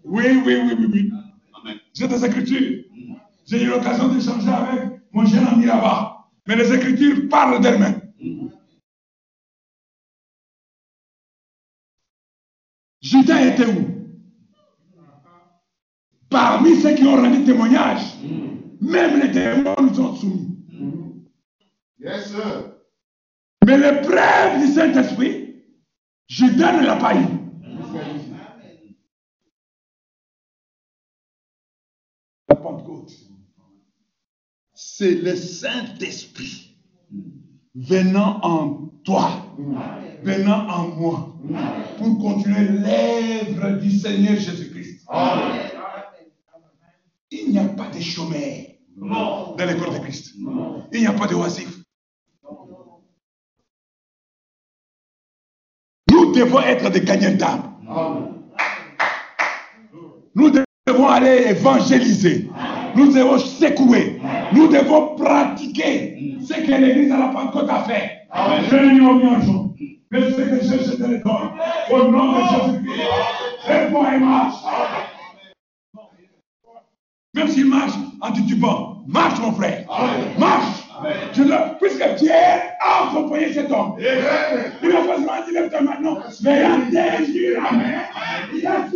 Oui, oui, oui, oui, oui. J'ai des écritures. J'ai eu l'occasion d'échanger avec mon jeune ami là-bas. Mais les écritures parlent d'elles-mêmes. Judas était où? Parmi ceux qui ont rendu témoignage, même les démons nous sont soumis. Yes, sir. Mais l'épreuve du Saint-Esprit, Judas ne l'a eu. La Pentecôte, c'est le Saint-Esprit venant en toi, venant en moi, pour continuer l'œuvre du Seigneur Jésus-Christ. Il n'y a pas de chômeur dans l'école de Christ. Il n'y a pas de oisif. Devons être des gagnants d'âme. Nous devons aller évangéliser. Nous devons secouer. Nous devons pratiquer ce que l'Église à la Pentecôte a fait. Mais ce que je te le donne. Au nom de Jésus-Christ. Et marche. Même s'il marche en titubant, marche mon frère. Marche. Je puisque Dieu a accompagné cet homme. Il a besoin de lève ta main. Non, mais il a déjuré la main. Il a.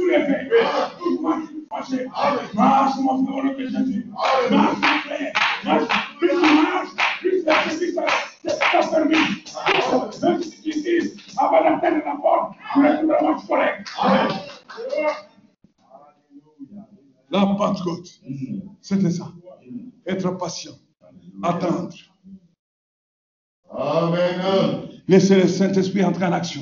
Tout moi qui suis fâché. Marche, mon frère, au nom de Jésus. Marche, mon frère. Marche. Plus tu marches, plus la Jésus t'a permis. Même si tu dis, avant de la porte, tu es vraiment correct. La Pentecôte, c'était ça. Être patient, attendre, Amen. laisser le Saint-Esprit entrer en action.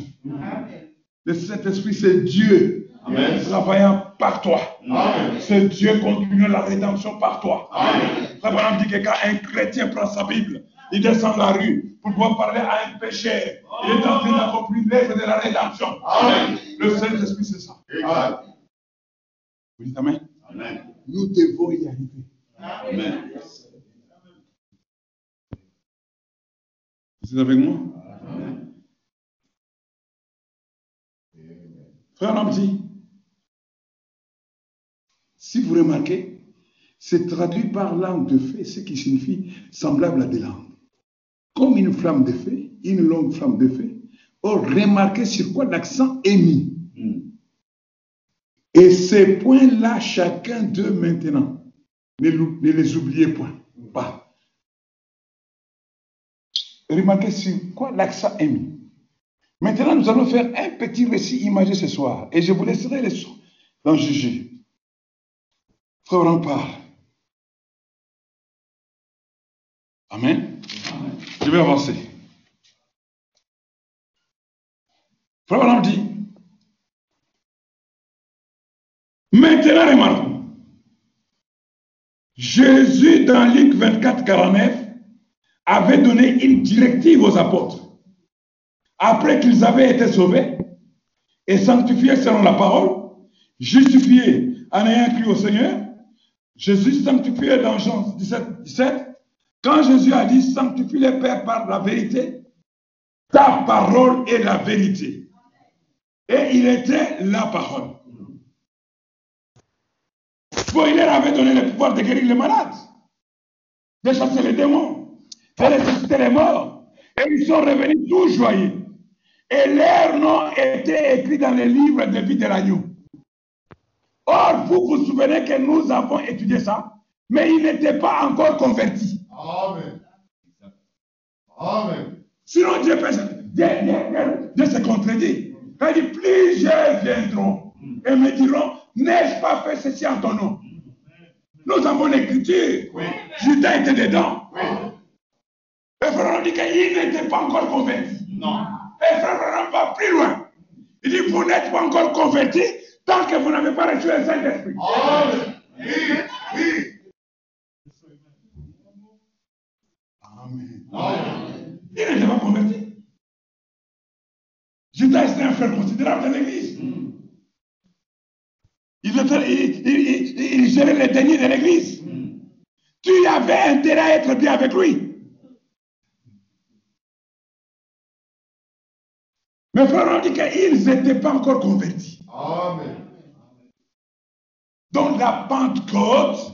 Le Saint-Esprit, c'est Dieu Amen. travaillant par toi. Amen. C'est Dieu continuant la rédemption par toi. Branham dit que quand un chrétien prend sa Bible, il descend la rue pour pouvoir parler à un pécheur. Il est en train d'accomplir l'œuvre de la rédemption. Amen. Le Saint-Esprit, c'est ça. Vous dites Amen. Amen. Nous devons y arriver. Amen. Vous êtes avec moi? Frère dit, si vous remarquez, c'est traduit par langue de feu, ce qui signifie semblable à des langues. Comme une flamme de feu, une longue flamme de feu. Or, remarquez sur quoi l'accent est mis. Et ces points-là, chacun d'eux maintenant, ne les oubliez point, pas. Remarquez sur quoi l'accent est mis. Maintenant, nous allons faire un petit récit imagé ce soir. Et je vous laisserai les d'en juger. Frère Branham parle. Amen. Je vais avancer. Frère Branham dit, maintenant remarquons, Jésus dans Luc 24, 49 avait donné une directive aux apôtres. après qu'ils avaient été sauvés et sanctifiés selon la parole, justifiés en ayant cru au Seigneur, Jésus sanctifié dans Jean 17, 17, quand Jésus a dit sanctifie les pères par la vérité, ta parole est la vérité. Et il était la parole. Bon, il leur avait donné le pouvoir de guérir les malades, de chasser les démons, de ressusciter les morts. Et ils sont revenus tout joyeux. Et leur nom était écrit dans les livres de vie de l'agneau. Or, vous vous souvenez que nous avons étudié ça, mais ils n'étaient pas encore convertis. Amen. Amen. Sinon, Dieu, peut, Dieu, Dieu- Dieu se contredit. Quand il dit, plusieurs viendront et me diront, n'ai-je pas fait ceci en ton nom? Nous avons l'écriture. Judas était dedans. Et frère dit qu'il n'était pas encore converti. Non. Et frère Branham va plus loin. Il dit, vous n'êtes pas encore converti tant que vous n'avez pas reçu le Saint-Esprit. Amen. Oui, oui. Amen. Amen. Il n'était pas converti. Judas était un frère considérable de l'église. Il, était- il- il- il- il gérait les deniers de l'église. Tu avais intérêt à être bien avec lui. Mais frère, on dit qu'ils n'étaient pas encore convertis. Amen. Donc la Pentecôte,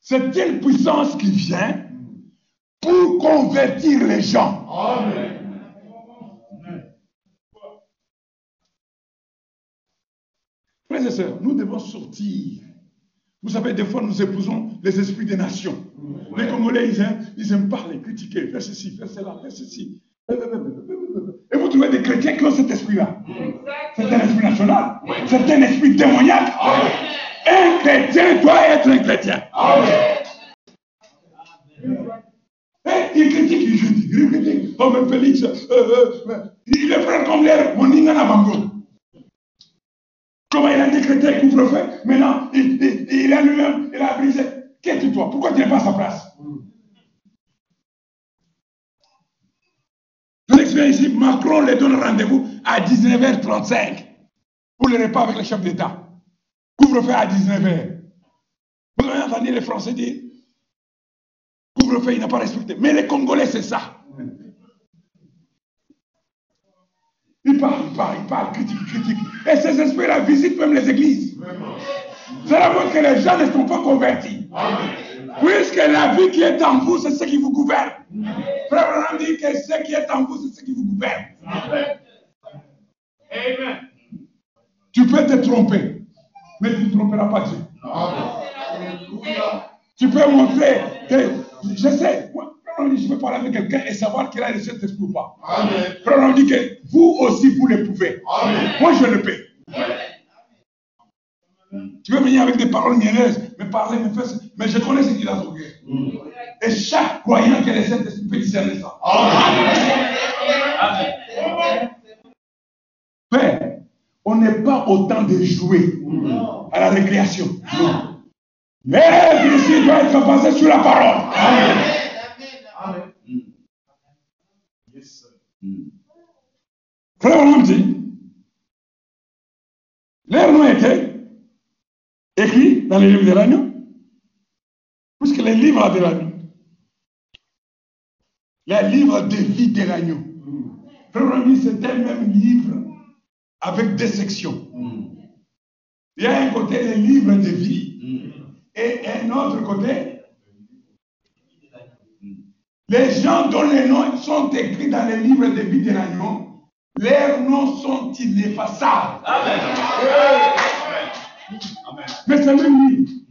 c'est une puissance qui vient pour convertir les gens. Amen. Frères et sœurs, nous devons sortir. Vous savez, des fois, nous épousons les esprits des nations. Les Congolais, ils aiment, ils aiment critiquer, faire ceci, faire cela, faire ceci. Vous trouvez des chrétiens qui ont cet esprit-là. C'est un esprit national. C'est un esprit démoniaque. Un chrétien doit être un chrétien. Il critique, il critique, il critique. Oh, mais Félix, euh, euh, il est frère comme l'air, mon Ingana Bango. Comment il a décrété couvre-feu Maintenant, il, il, il a lui-même, il a brisé. Qu'est-ce que toi Pourquoi tu n'es pas à sa place? Ici, Macron les donne rendez-vous à 19h35 pour le repas avec le chef d'État. Couvre-feu à 19h. Vous avez entendu les Français dire Couvre-feu, il n'a pas respecté. Mais les Congolais, c'est ça. Il parle, il parle, il parle, critique, critique. Et ces esprits-là visitent même les églises. Cela montre que les gens ne sont pas convertis. Puisque la vie qui est en vous, c'est ce qui vous gouverne. Frère Branham dit que ce qui est en vous, c'est ce qui vous gouverne. Amen. Tu peux te tromper, mais tu ne tromperas pas Dieu. Tu peux montrer que, je sais, moi, je peux parler avec quelqu'un et savoir qu'il a le Saint-Esprit ou pas. Amen. Frère Branham dit que vous aussi, vous le pouvez. Amen. Moi, je le peux. Tu peux venir avec des paroles mielleuses, me parler, me faire, mais je connais ce qu'il a trouvé. Et chaque croyant qui a le Saint-Esprit peut discerner ça. Père, on n'est pas au temps de jouer à la récréation. L'œuvre ici doit être basée sur la parole. Amen. Yes, sir. Frère Branham dit, leur nom était écrit dans les livres de l'agneau, puisque les livres de l'agneau, les livres de vie de l'agneau, c'est un même livre avec deux sections. Il y a un côté les livres de vie et un autre côté les gens dont les noms sont écrits dans les livres de vie de l'agneau, leurs noms sont ineffaçables. Mais c'est même lui.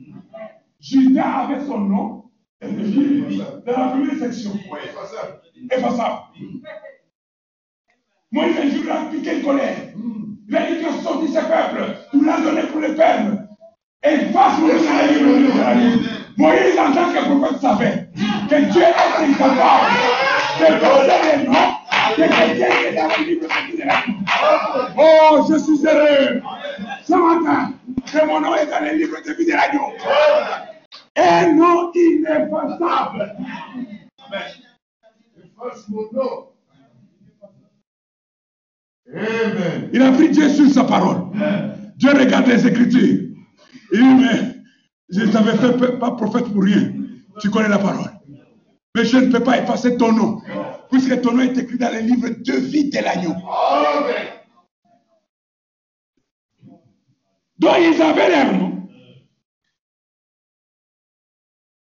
Judas avait son nom dans la première section. Effaçable. Moïse un jour a piqué une colère. Il a dit que sorti ce peuple, tu l'as donné pour le peuple. Efface le. Moïse, en tant que prophète, savait que Dieu est incapable de passer les noms de quelqu'un qui est dans le livre de. Oh, je suis heureux. Ce matin, que mon nom est dans le livre de vie de l'agneau. Un nom ineffaçable. Efface mon nom. Dieu sur sa parole. Dieu regarde les Écritures. Il dit, mais je ne t'avais fait pas prophète pour rien. Tu connais la parole. Mais je ne peux pas effacer ton nom. Puisque ton nom est écrit dans le livre de vie de l'agneau. Donc ils avaient leur nom.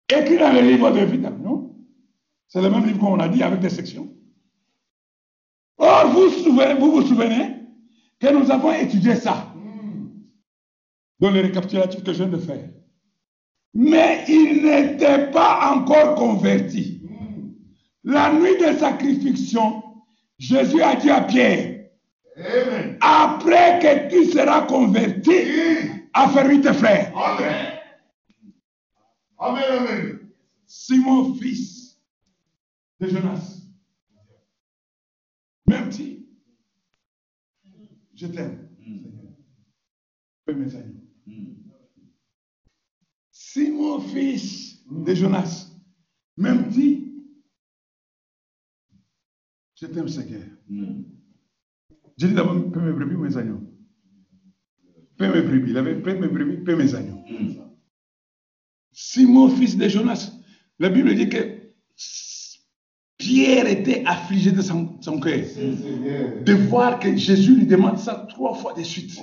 Écrit dans le livre de de l'agneau. C'est le même livre qu'on a dit avec des sections. Or, vous souvenez- vous, vous souvenez que nous avons étudié ça dans le récapitulatif que je viens de faire. Mais il n'était pas encore converti. La nuit de sa crucifixion, Jésus a dit à Pierre, Amen. Après que tu seras converti, affermis tes frères. Amen. Amen, amen. Simon, fils de Jonas, même si je t'aime, Seigneur, fais mes agneaux. Simon, fils de Jonas, même dit, je t'aime, Seigneur. J'ai dit d'abord, paie mes brebis ou mes agneaux. Paie mes brebis. Il avait paie mes brebis, paie mes agneaux. Simon, fils de Jonas. La Bible dit que Pierre était affligé de son, son cœur. De voir que Jésus lui demande ça trois fois de suite.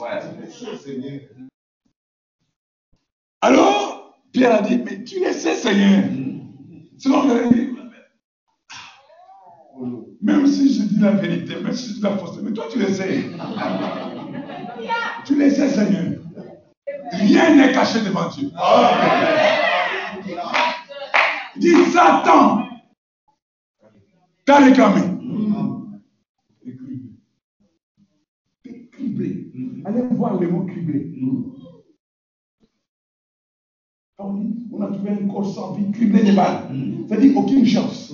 Alors, Pierre a dit, mais tu le sais, Seigneur. Sinon, aurait dit, même si je dis la vérité, même si je dis la fausseté, mais toi, tu le sais. tu le sais, Seigneur. Rien n'est caché devant Dieu. Dit, Satan t'a réclamé. Criblé. Allez voir le mot criblé. On a trouvé un corps sans vie, criblé de balles. C'est-à-dire aucune chance.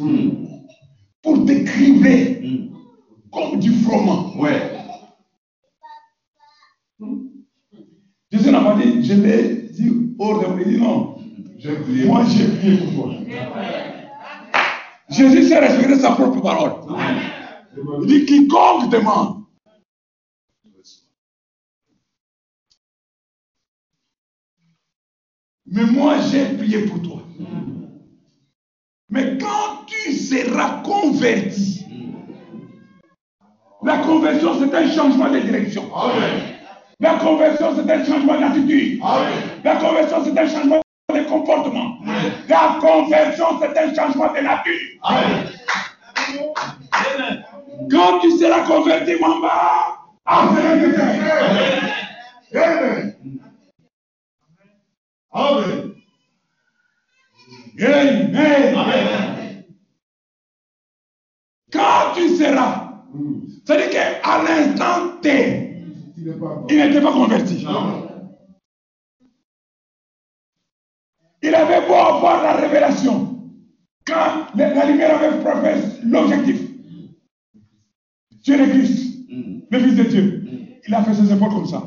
Pour te cribler comme du froment. Ouais. Jésus n'a pas dit, je l'ai dit hors de Il dit non. J'ai prié. Moi, j'ai prié pour toi. Jésus s'est respecté sa propre parole. Il dit quiconque demande. Mais moi, j'ai prié pour toi. Mais quand tu seras converti, la conversion, c'est un changement de direction. La conversion, c'est un changement d'attitude. La conversion, c'est un changement de comportement. La conversion, c'est un changement de nature. Quand tu seras converti, de terre. Amen. Amen. Amen. Quand tu seras, c'est-à-dire qu'à l'instant T, Il n'était pas converti. Il avait beau avoir la révélation. Quand la lumière avait frappé l'objectif, tu es le Christ, le Fils de Dieu. Il a fait ses épaules comme ça.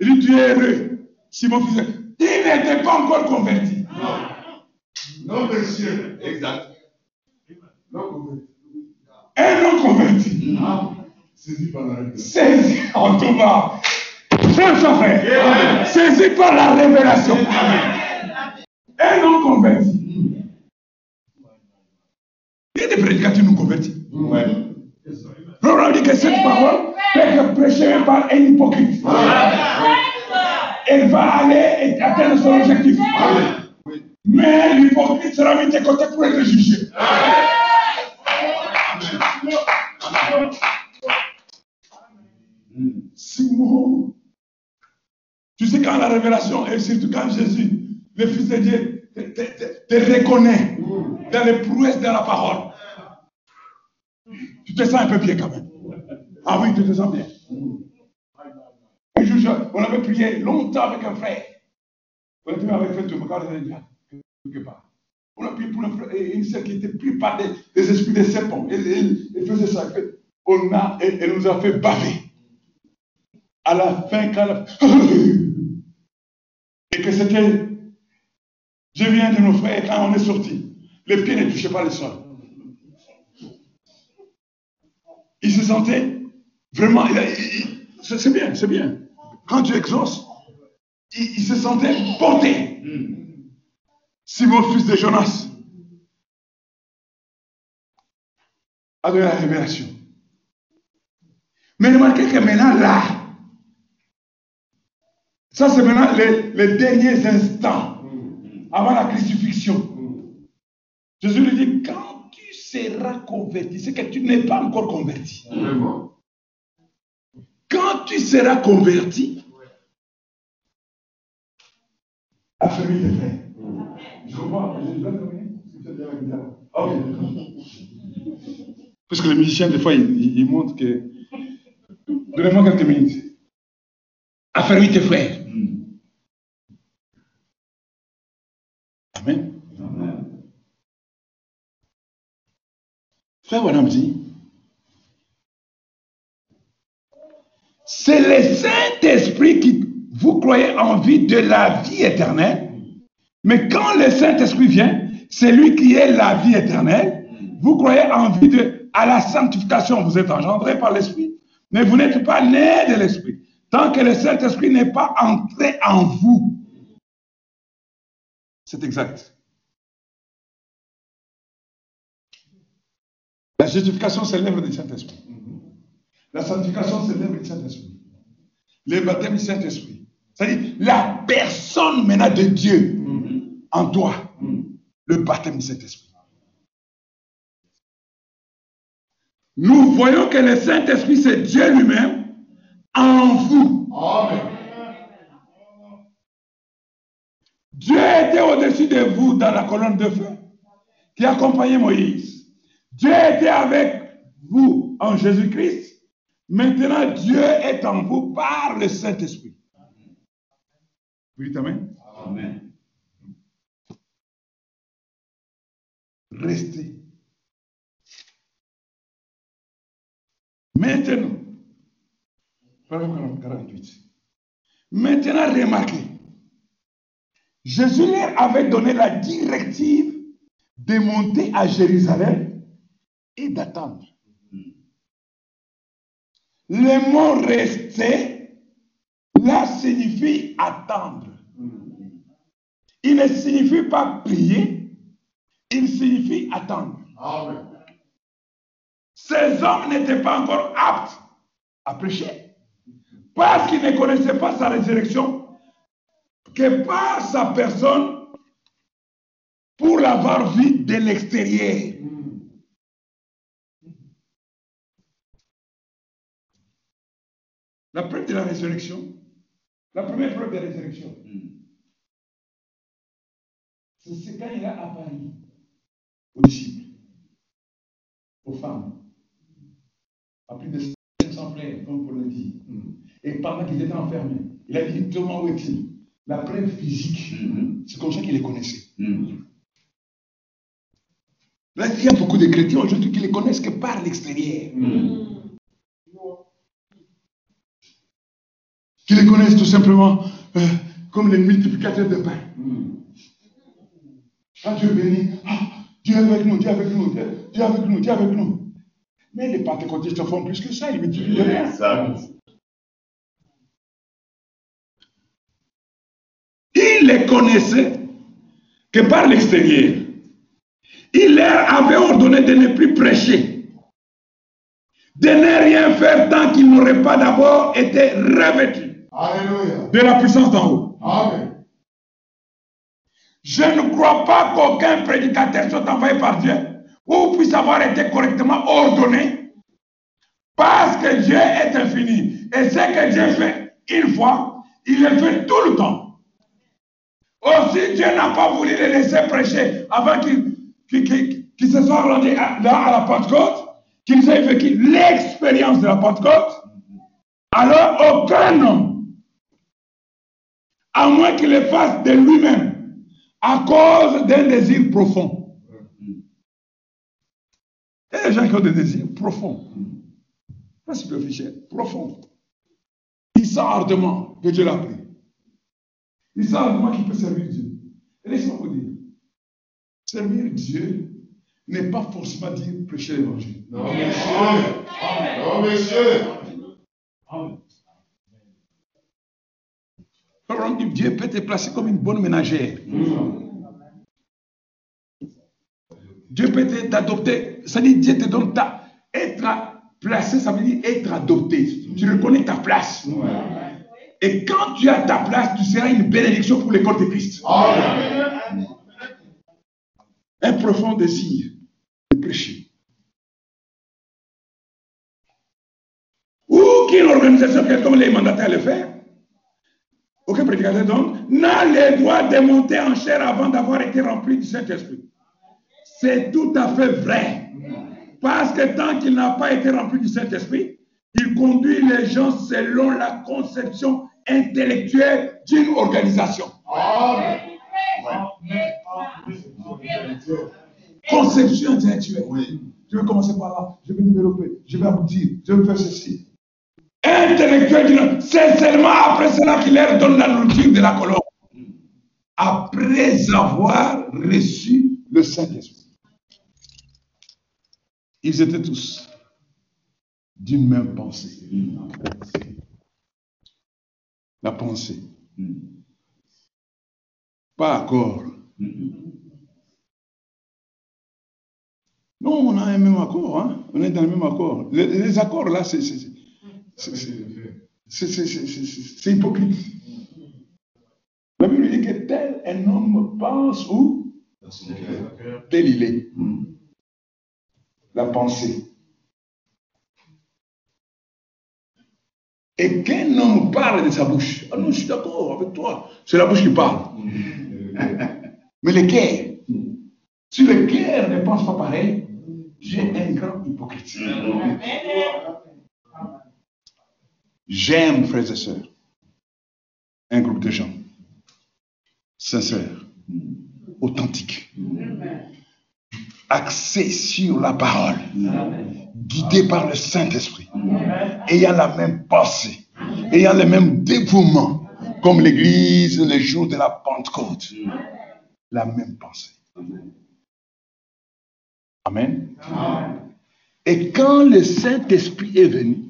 Il dit, tu es heureux. Simon fils de... Il n'était pas encore converti. Non, monsieur. Exact. Non, converti. Un non converti. Saisi par la révélation. Saisi en tout bas. Frère. Saisi par la révélation. Un non converti. Il y a des prédicateurs non convertis. Ouais. Problème dit que cette parole peut être prêchée par un hypocrite. Elle va aller et atteindre son objectif. Mais l'hypocrite sera mis de côté pour être jugé. Simon, tu sais quand la révélation, et surtout quand Jésus, le Fils de Dieu, te, reconnaît dans les prouesses de la parole, tu te sens un peu bien quand même. Ah oui, tu te sens bien. Un on avait prié longtemps avec un frère. On a prié avec frère était là, quelque part. On a prié pour un frère, et une sœur qui était par des, esprits de serpents. Elle, elle- elle faisait ça. On a, elle nous a fait baver. À la fin, quand elle a- Et que c'était. Je viens de nos frères, quand on est sorti, les pieds ne touchaient pas le sol. Il se sentait vraiment. C'est bien, c'est bien. Quand Dieu exauce, il, il se sentait porté. Simon, fils de Jonas, a donné la révélation. Mais remarquez que maintenant, là, ça c'est maintenant les, les derniers instants avant la crucifixion. Jésus lui dit, quand tu seras converti, c'est que tu n'es pas encore converti. Vraiment. Quand tu seras converti, affermis tes frères. Je comprends. Je dois terminer. Ok. Parce que les musiciens, des fois, ils, montrent que. Donnez-moi quelques minutes. Affermis tes frères. Frère c'est le Saint-Esprit qui vous croyez en vie de la vie éternelle. Mais quand le Saint-Esprit vient, c'est lui qui est la vie éternelle. Vous croyez en vie de, à la sanctification. Vous êtes engendré par l'Esprit, mais vous n'êtes pas né de l'Esprit. Tant que le Saint-Esprit n'est pas entré en vous. C'est exact. La justification, c'est l'œuvre du Saint-Esprit. La sanctification, c'est l'œuvre du Saint-Esprit. Le baptême du Saint-Esprit. C'est-à-dire la personne maintenant de Dieu en toi. Le baptême du Saint-Esprit. Nous voyons que le Saint-Esprit, c'est Dieu lui-même en vous. Dieu était au-dessus de vous dans la colonne de feu qui accompagnait Moïse. Dieu était avec vous en Jésus-Christ. Maintenant, Dieu est en vous par le Saint-Esprit. Vous dites Amen? Amen. Restez. Maintenant, paragraphe 48. Maintenant, remarquez, Jésus leur avait donné la directive de monter à Jérusalem et d'attendre. Le mot rester, là, signifie attendre. Il ne signifie pas prier, il signifie attendre. Amen. Ces hommes n'étaient pas encore aptes à prêcher parce qu'ils ne connaissaient pas sa résurrection que par sa personne pour l'avoir vue de l'extérieur. La preuve de la résurrection, la première preuve de la résurrection, c'est quand il a apparu aux disciples, aux femmes, à plus de 500 frères, comme Paul le dit. Et pendant qu'ils étaient enfermés, il a dit Thomas, où est-il La preuve physique, c'est comme ça qu'il les connaissait. Là, il y a beaucoup de chrétiens aujourd'hui qui les connaissent que par l'extérieur. Qui les connaissent tout simplement euh, comme les multiplicateurs de pain. Ah, Dieu bénit. Ah, Dieu est avec nous, Dieu est avec nous, Dieu avec nous, Dieu est avec nous. Mais les pentecôtistes font plus que ça, ils multiplient. Les connaissait que par l'extérieur. Il leur avait ordonné de ne plus prêcher, de ne rien faire tant qu'ils n'auraient pas d'abord été revêtus Alléluia. de la puissance d'en haut. Amen. Je ne crois pas qu'aucun prédicateur soit envoyé par Dieu ou puisse avoir été correctement ordonné parce que Dieu est infini. Et ce que Dieu fait une fois, il le fait tout le temps. Aussi, Dieu n'a pas voulu les laisser prêcher avant qu'ils se soient rendus à, à la Pentecôte, qu'ils aient vécu l'expérience de la Pentecôte. Alors, aucun homme, à moins qu'il le fasse de lui-même, à cause d'un désir profond. Il y a des gens qui ont des désirs profonds, pas superficiels, profonds. Ils savent ardemment que Dieu l'a appelé. Ils savent ardemment qu'il peut servir Dieu. Et laissez-moi vous dire, servir Dieu n'est pas forcément dire prêcher l'évangile. Non, monsieur. Non, monsieur. Amen. Branham dit, Dieu peut te placer comme une bonne ménagère. Dieu peut te- t'adopter. Ça dit, Dieu te donne ta. Être placé, ça veut dire être adopté. Tu reconnais ta place. Et quand tu as ta place, tu seras une bénédiction pour l'école de Christ. Un profond désir de prêcher. Ou qu'une organisation quelconque les mandaté à le faire. Aucun prédicateur donc n'a le droit de monter en chair avant d'avoir été rempli du Saint-Esprit. C'est tout à fait vrai. Parce que tant qu'il n'a pas été rempli du Saint-Esprit, il conduit les gens selon la conception intellectuelle d'une organisation. Conception intellectuelle. Je vais commencer par là, je vais développer, je vais aboutir, je vais faire ceci. Intellectuel, d'une- c'est seulement après cela qu'il leur donne la nourriture de la colonne. Après avoir reçu le Saint-Esprit. Ils étaient tous d'une même pensée. La pensée. Pas accord. Non, on a un même accord. Hein? On est dans le même accord. Les, les accords, là, c'est hypocrite. La Bible dit que tel un homme pense où Tel il est. La pensée. Et qu'un homme parle de sa bouche. Ah non, je suis d'accord avec toi. C'est la bouche qui parle. Mais le cœur, si le cœur ne pense pas pareil, j'ai un grand hypocrite. J'aime, frères et sœurs, un groupe de gens sincères, authentiques, axés sur la parole, guidés par le Saint-Esprit, ayant la même pensée, ayant le même dévouement, comme l'Église le jour de la Pentecôte. La même pensée. Amen. Et quand le Saint-Esprit est venu,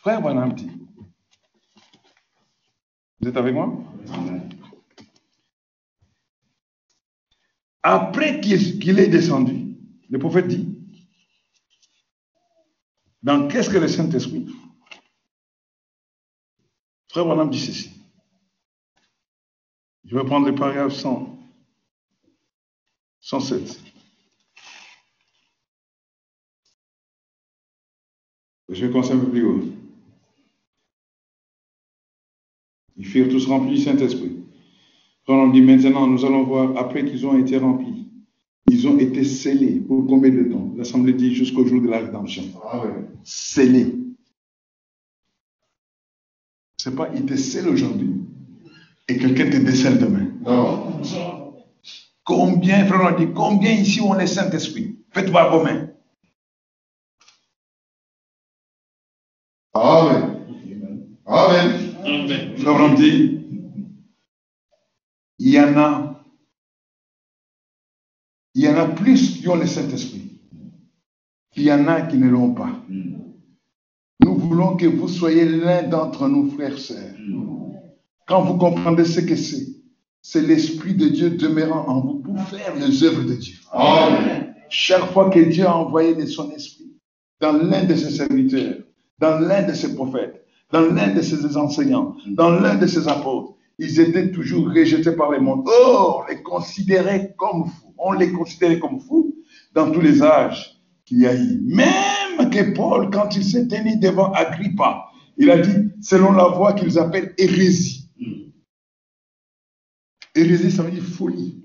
frère Branham dit, vous êtes avec moi? Après qu'il est descendu, le prophète dit, dans qu'est-ce que le Saint-Esprit? Frère Branham dit ceci. Je vais prendre le paragraphe 100, 107. Je vais commencer un peu plus haut. Ils furent tous remplis du Saint-Esprit. Quand on dit maintenant, nous allons voir, après qu'ils ont été remplis, ils ont été scellés pour combien de temps? L'Assemblée dit jusqu'au jour de la rédemption. Scellés. C'est pas, il te scelle aujourd'hui et quelqu'un te décèle demain. Non. Combien, frère, on dit, combien ici ont le Saint-Esprit? Faites voir vos mains. Amen. Amen. Frère, on dit, il y en a, il y en a plus qui ont le Saint-Esprit. Il y en a qui ne l'ont pas. Nous voulons que vous soyez l'un d'entre nous, frères, sœurs. Quand vous comprenez ce que c'est, c'est l'Esprit de Dieu demeurant en vous pour faire les œuvres de Dieu. Amen. Chaque fois que Dieu a envoyé de son esprit dans l'un de ses serviteurs, dans l'un de ses prophètes, dans l'un de ses enseignants, dans l'un de ses apôtres, ils étaient toujours rejetés par le monde. Or, les considérait comme fous. On les considérait comme fous dans tous les âges qu'il y a eu. Même que Paul, quand il s'est tenu devant Agrippa, il a dit, selon la voie qu'ils appellent hérésie. Hérésie, ça veut dire folie.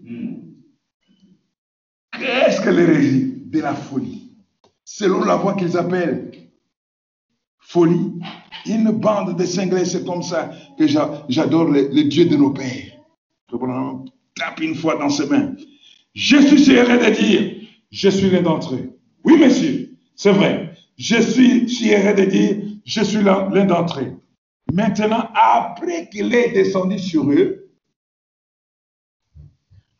Qu'est-ce que l'hérésie De la folie? Selon la voie qu'ils appellent folie, une bande de cinglés, c'est comme ça que j'a- j'adore le, Dieu de nos pères. Tape une fois dans ses mains. Je suis fier de dire, je suis l'un d'entre eux. Oui, monsieur, c'est vrai. Je suis fier de dire, je suis l'un l'un d'entre eux. Maintenant, après qu'il est descendu sur eux,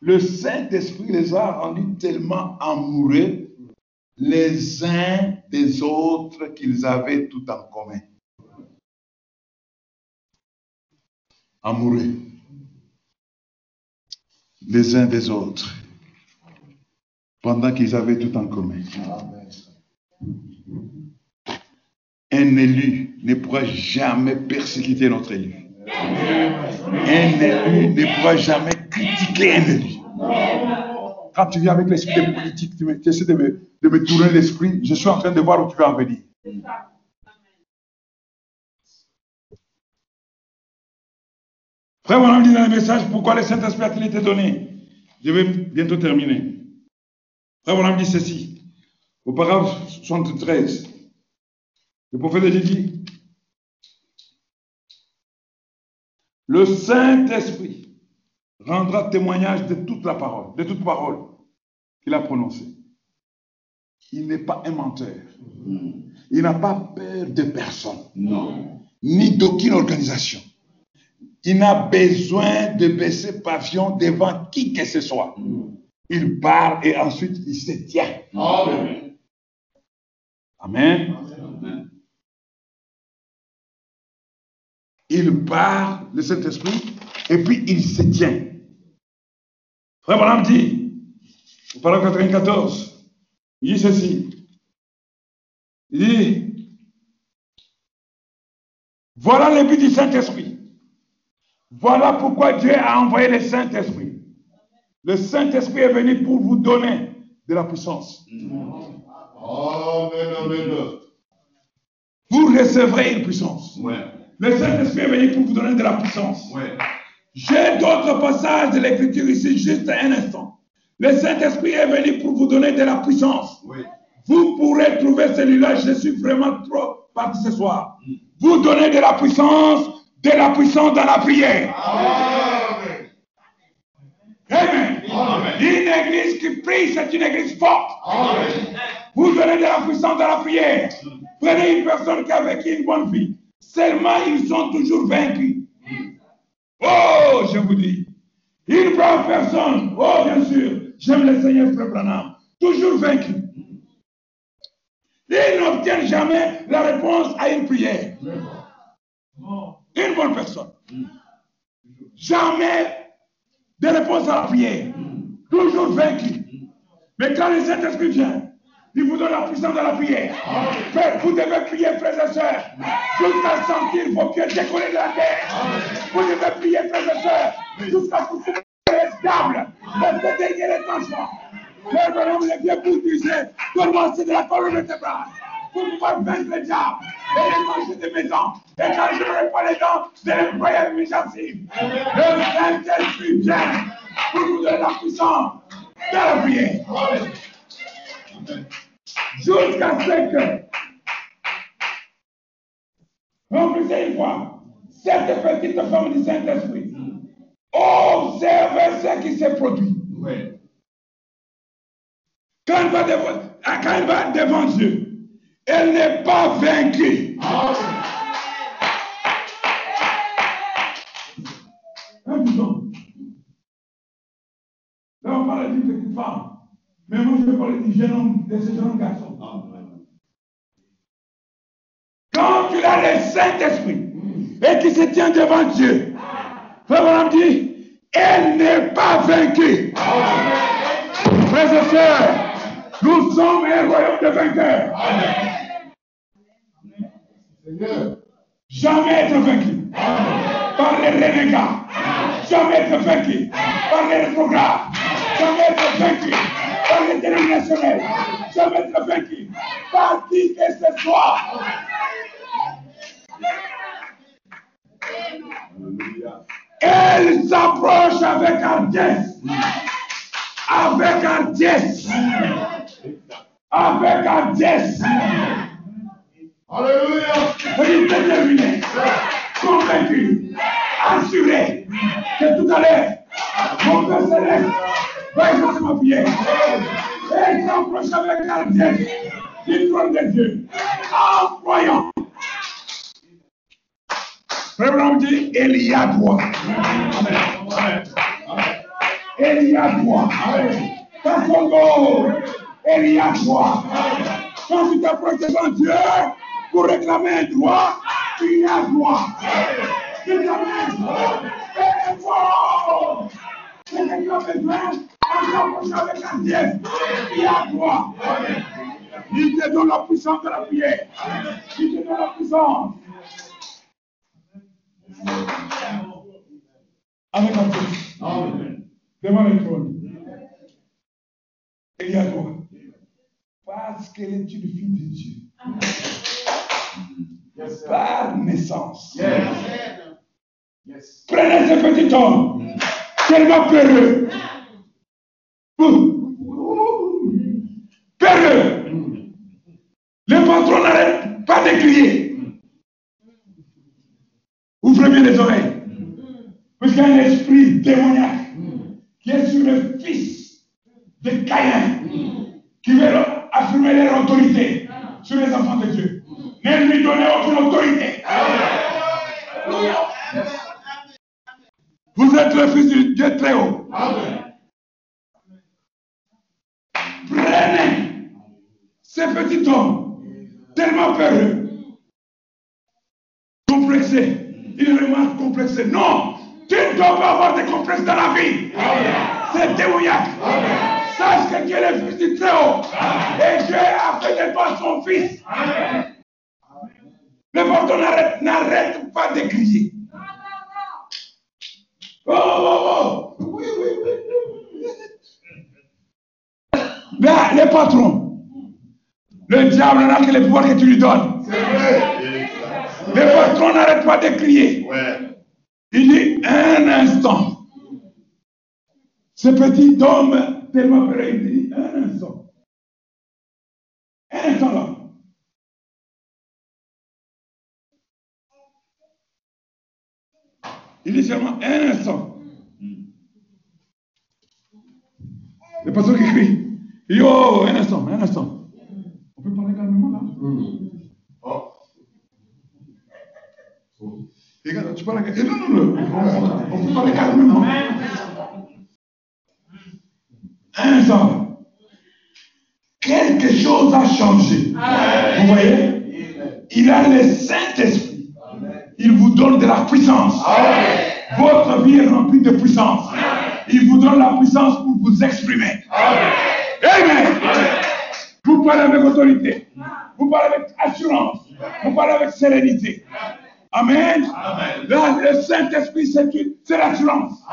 le Saint-Esprit les a rendus tellement amoureux les uns des autres qu'ils avaient tout en commun. Amoureux les uns des autres pendant qu'ils avaient tout en commun. Un élu ne pourra jamais persécuter notre élu. Un élu ne pourra jamais critiquer un élu. Quand tu viens avec l'esprit politique, tu, essaies de me, de me tourner l'esprit, je suis en train de voir où tu veux en venir. Frère, on dit dans le message pourquoi le Saint-Esprit a-t-il été donné? Je vais bientôt terminer. Frère, on dit ceci. Au paragraphe 73, le prophète a dit Le Saint-Esprit rendra témoignage de toute la parole, de toute parole qu'il a prononcée. Il n'est pas un menteur. Il n'a pas peur de personne, ni d'aucune organisation. Il n'a besoin de baisser pavillon devant qui que ce soit. Il part et ensuite il se tient. Amen. Il part, le Saint-Esprit, et puis il se tient. Frère Branham dit, au paragraphe 94, il dit ceci. Il dit, voilà le but du Saint-Esprit. Voilà pourquoi Dieu a envoyé le Saint-Esprit. Le Saint-Esprit est venu pour vous donner de la puissance. Amen, amen. Vous recevrez une puissance. Ouais, Le Saint-Esprit est venu pour vous donner de la puissance. ouais. J'ai d'autres passages de l'Écriture ici, juste un instant. Le Saint-Esprit est venu pour vous donner de la puissance. Vous pourrez trouver celui-là, je suis vraiment trop parti ce soir. Vous donnez de la puissance, de la puissance dans la prière. Amen. Amen. Amen. Une église qui prie, c'est une église forte. Amen. Vous donnez de la puissance dans la prière. Prenez une personne qui a vécu une bonne vie. Seulement, ils sont toujours vaincus. Oh, je vous dis. Une brave personne. Oh, bien sûr. J'aime le Seigneur, Frère Branham. Toujours vaincu. Ils n'obtiennent jamais la réponse à une prière. Une bonne personne. Jamais de réponse à la prière. Toujours vaincu. Mais quand le Saint-Esprit vient, il vous donne la puissance de la prière. Vous devez prier, frères et sœurs, jusqu'à sentir vos pieds décoller de la terre. Vous devez prier, frères et sœurs, jusqu'à ce que vous soyez stable dans ce dernier retranchement. Frère, Branham, le vieux pour donne-moi c'est de la colonne vertébrale pour pouvoir vaincre le diable et les manger de mes dents. Et quand je n'aurai pas les dents, je les croyais avec mes gencives. Le Saint-Esprit vient pour vous donner la puissance de la prière. Jusqu'à ce que, remplissez une fois, cette petite femme du Saint-Esprit, observez ce qui s'est produit. Ouais. Quand elle va devant, quand elle va devant Dieu, elle n'est pas vaincue. Un bouton. Là, on parle d'une petite femme. Mais moi, je vais parler du jeune homme, de ce jeune garçon. Quand tu as le Saint-Esprit et qui se tient devant Dieu, Frère Branham dit, elle n'est pas vaincue. Frères et nous sommes un royaume de vainqueurs. Seigneur. Jamais être vaincu par les renégats. Jamais être vaincu par les rétrogrades. Jamais être vaincu par les dénominationnels. Jamais être vaincu par qui que ce soit. Elle s'approche avec hardiesse. Avec hardiesse. Avec hardiesse. Alléluia. Elle est déterminée, convaincue, assurée que tout à l'heure, mon Père Céleste va exaucer ma prière. Et s'approche avec hardiesse du trône de Dieu en croyant. Branham dit, il y a droit. Il y a droit. Dans il y a droit. Quand tu t'approches devant Dieu pour réclamer un droit qui est à un droit et est fort. Droit avec un Dieu qui est à toi. Il te donne la puissance de la prière. Il te donne la puissance. Avec un Dieu. Devant le trône. Il y a toi. Parce qu'elle est une fille de Dieu. Par naissance. Prenez ce petit homme, tellement peureux. Peureux. Le patron n'arrête pas de crier. Ouvrez bien les oreilles. Parce qu'il y a un esprit démoniaque qui est sur le fils de Caïn qui veut affirmer leur autorité sur les enfants de Dieu. Ne lui donnez aucune autorité. Vous êtes le fils du Dieu très haut. Prenez ce petit homme, tellement peureux, complexé. Il remarque complexé. Non, tu ne dois pas avoir de complexe dans la vie. C'est démoniaque. Sache que Dieu est le fils du très haut. Et Dieu a fait de toi son fils. Le pardon n'arrête, n'arrête pas de crier. Oh, oh, oh. Oui, oui, oui. Là, le patron, le diable n'a que le pouvoir que tu lui donnes. Le patron n'arrête pas de crier. Il dit un instant. Ce petit homme, tellement près, il dit un instant. Un instant là. Il dit seulement un instant. Le pasteur qui crie. Il dit oh, un instant, un instant. On peut parler calmement là? Oh, Regarde, tu parles calmement. Non, non, non. On, on peut parler calmement. Un instant. Quelque chose a changé. Vous voyez? Il a le Saint-Esprit. Il vous donne de la puissance. Votre vie est remplie de puissance. Il vous donne la puissance pour vous exprimer. Amen. Vous parlez avec autorité. Vous parlez avec assurance. Vous parlez avec sérénité. Amen. Là, le Saint-Esprit, c'est l'assurance.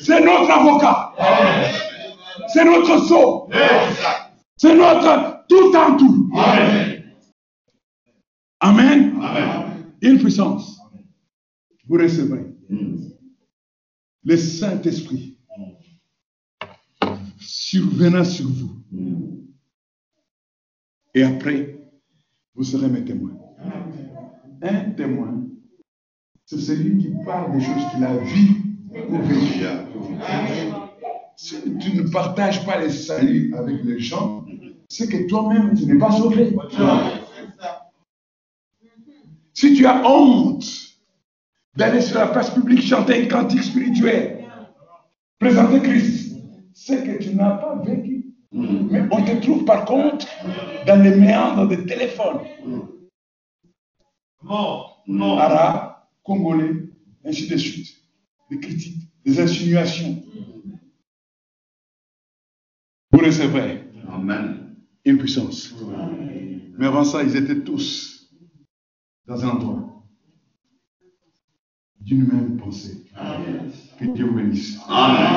C'est notre avocat. C'est notre sceau. C'est notre tout en tout. Amen. Une puissance. Vous recevrez le Saint-Esprit survenant sur vous. Et après, vous serez mes témoins. Un témoin, c'est celui qui parle des choses qu'il a vues ou vécues. Si tu ne partages pas les saluts avec les gens, c'est que toi-même, tu n'es pas sauvé. Si tu as honte d'aller sur la place publique chanter un cantique spirituel, présenter Christ, c'est que tu n'as pas vécu. Mais on te trouve par contre dans les méandres de téléphone. Arabes, Congolais, ainsi de suite. Des critiques, des insinuations. Vous recevrez Amen. une puissance. Mais avant ça, ils étaient tous dans un endroit d'une même pensée. Que Dieu vous bénisse. Amen.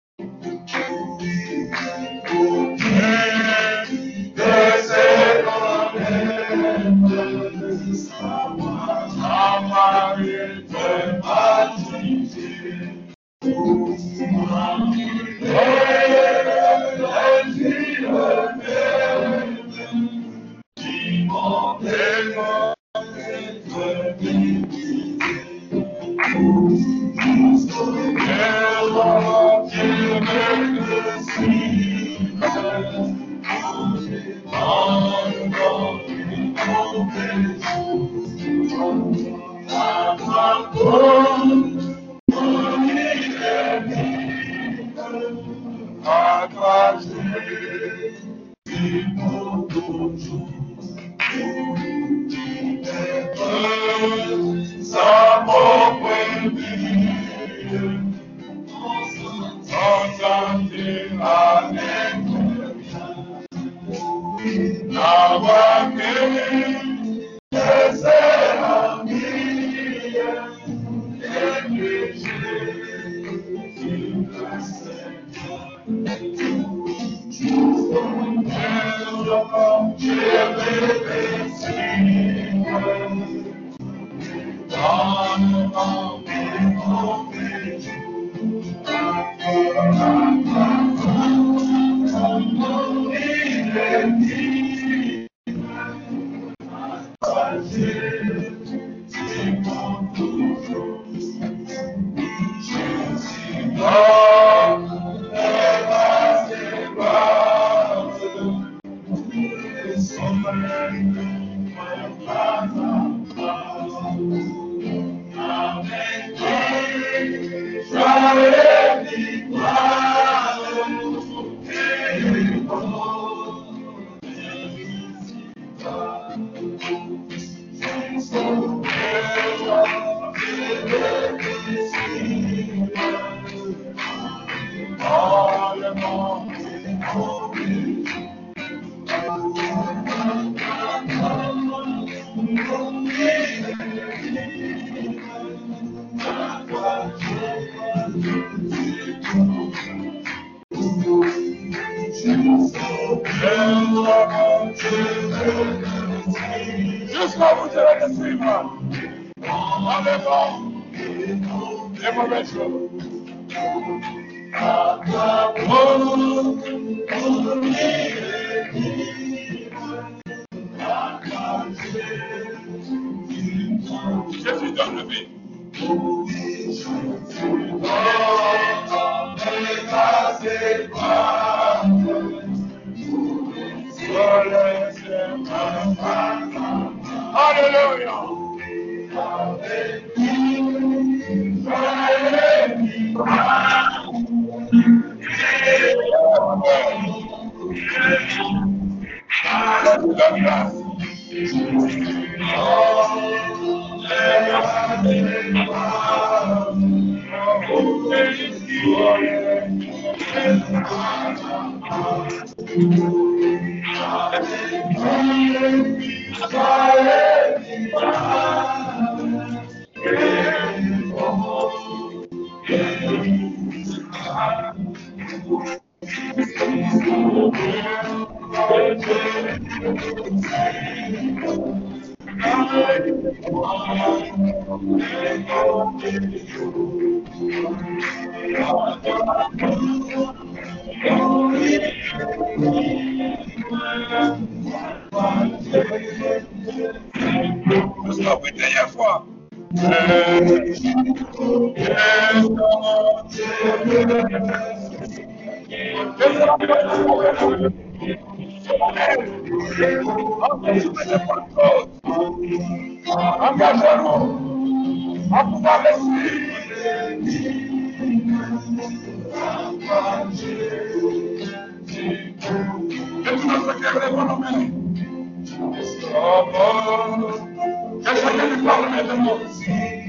Oh,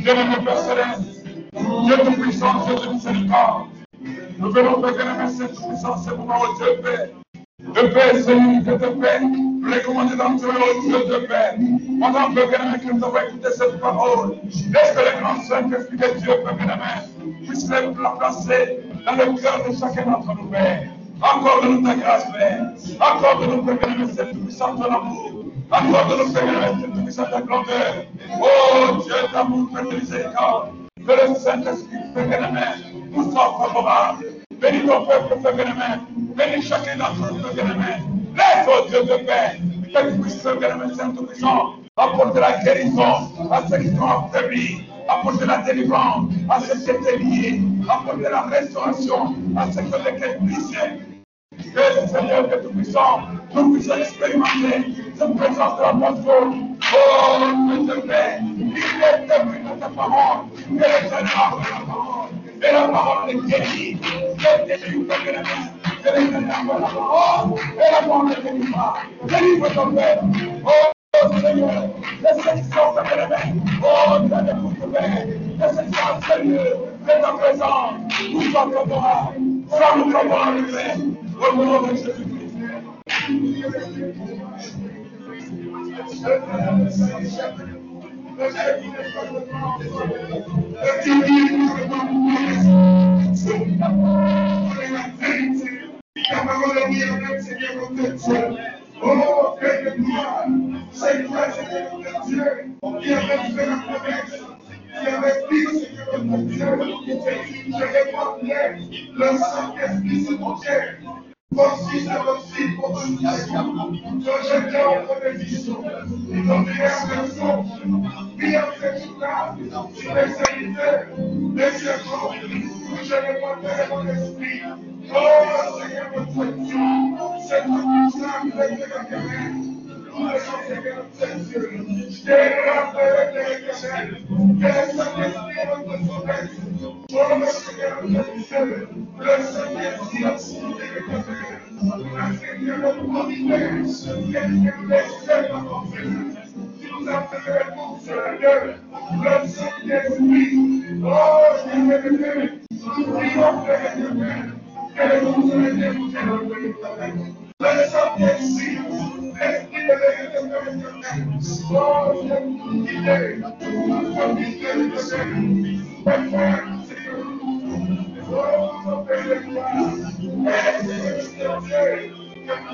Dieu de nos Père céleste. Dieu tout-puissant, Dieu de miséricorde. Nous venons proclamer cette puissance, ce moment où Dieu fait. De paix, Seigneur, que de paix. Dans Dieu, au Dieu de paix. Pendant que bien que nous avons écouté cette parole, laisse que le grand Saint-Esprit de Dieu, Père bien puisse la placer dans le cœur de chacun d'entre nous, Père. Accorde-nous ta grâce, Père. Accorde-nous, Père bien cette puissance de l'amour. Accorde-nous, Père bien cette puissance de grandeur. Oh Dieu d'amour, Père de miséricorde. Que le Saint-Esprit, Père bien nous soit favorable. Bénis ton peuple, Père bien Bénis chacun d'entre nous, Père bien Laisse, oh Dieu de paix, que tu puisses, Père bien Saint-Puissant, apporter la guérison à ceux qui sont affaiblis, apporter la délivrance à ceux qui étaient liés, apporter la restauration à ceux qui ont été brisés. Que Seigneur, que Tout-Puissant, nous puissions expérimenter cette présence de l'apôtre. Oh, Dieu de paix, il est depuis de ta parole, et l'éternel de la parole, et la parole est guérie, et délivre de la main. Et l'éternel de la parole, et la parole est délivrée. Délivre ton Père. Oh, Seigneur, laisse ceux qui sont fermés les mains. Oh, Dieu de toute paix, laisse ceux qui sont sérieux de ta présence. Nous sommes favorables, sois nous favorables, Père. Au nom de Jésus-Christ. Oh, Père je. Voici c'est aussi pour nous. Je j'étais en bénédiction. Ils ont mis un journée, sur les serviteurs, les servants, je mon esprit. Oh Seigneur notre Dieu, c'est tout ça que fait la guerre. Nous Seigneur notre Dieu. Je t'ai rappelé providence,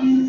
et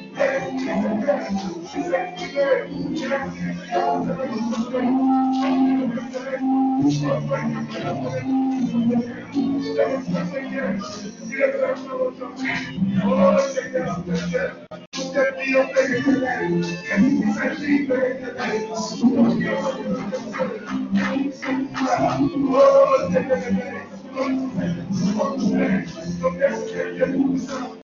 Oh,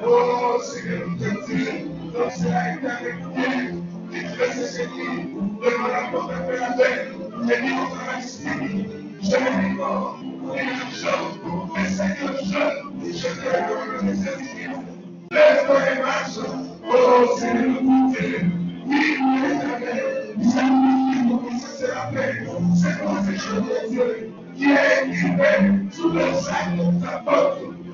Oh, Senhor, Deus, não. Que tivesse seguido, levará contra pela lei, temido para si, chegou, viajou, desceu, chegou agora na presença. A imagem, oh, Senhor, e sacrifício será feito, será fechado, que é que vem, sobre o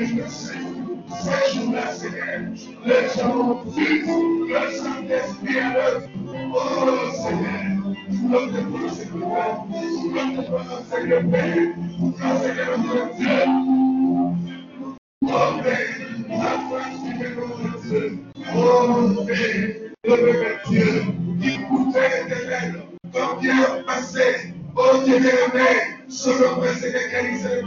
Dieu de l'université. Ces jours-là, Seigneur, les gens vivent le Saint-Esprit à l'œuvre. Oh Dieu. Oh foi Seigneur notre Dieu. Oh le Père Seigneur qui guérissait les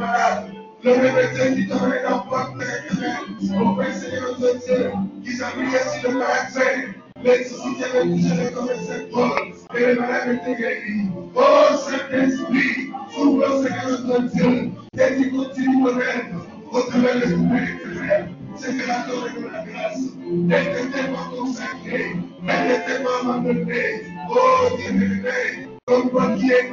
malades. Le bébé Dieu qui t'aurait la porte éternelle, au Père Seigneur notre Dieu, qui s'appliquait sur le caractère, les soucis qui avaient touché les commerçants Paul, et les malades étaient guéris. Oh Saint-Esprit, ouvre Seigneur notre Dieu, et tu continues de même, au travers de l'Esprit éternel. Seigneur, accorde-nous la grâce d'être tellement consacré, d'être tellement abandonné. Oh Dieu aimé, comme toi qui es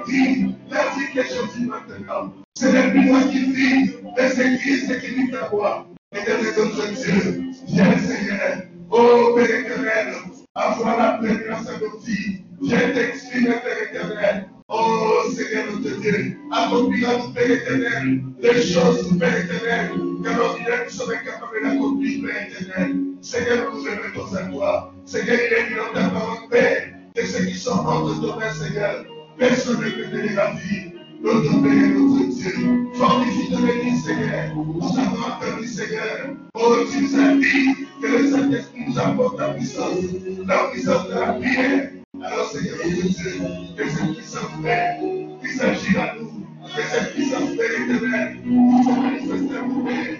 la vie que je vis maintenant. C'est plus moi qui vis, c'est Christ qui vit ta voix. Éternel notre Dieu, viens Seigneur, oh Père éternel, avoir la présence de nos vies. Viens t'exprimer, Père éternel. Oh Seigneur notre Dieu, accomplis nous, Père éternel, les choses, Père éternel, que l'ordinaire nous sommes incapables d'accomplir, Père éternel. Seigneur, nous remettons à toi. Seigneur, il est dans ta parole, Père, que ceux qui sont entre ton main, Seigneur, personne ne peut donner la vie. Notre Père et notre Dieu, fortifie ton Église, Seigneur. Nous avons entendu, Seigneur. Oh, tu nous as dit que le Saint-Esprit nous apporte la puissance, la puissance de la prière. Alors, Seigneur notre Dieu, que cette puissance, Père, puisse agir à nous. Que cette puissance, Père éternelle, puisse manifester à nous, Père.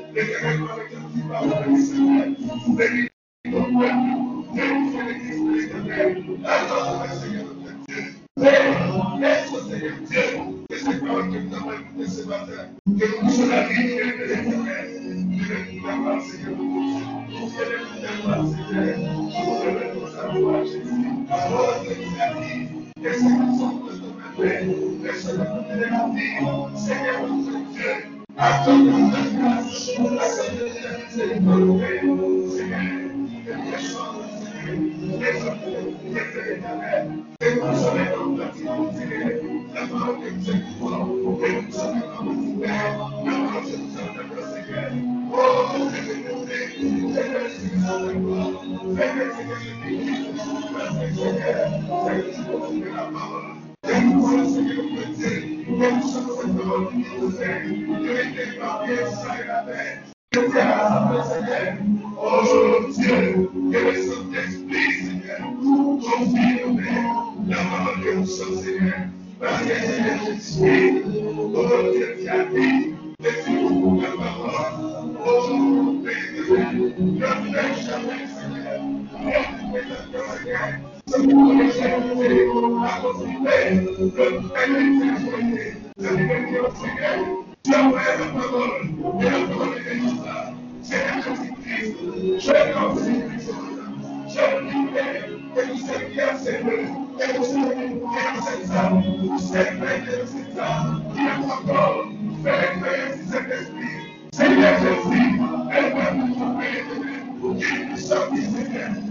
Essa é vida, vida, vida. C'est nous sommes de Seigneur Jésus-Christ, je confie, je prie, Père, que nous sommes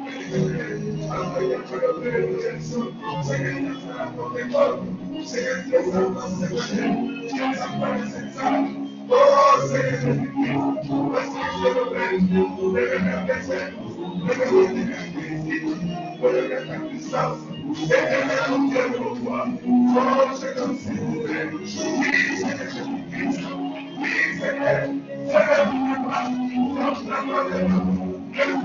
sommes. Seigneur Jésus,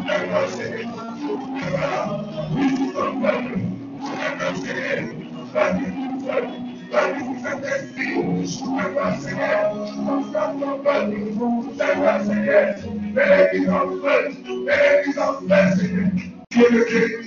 l'église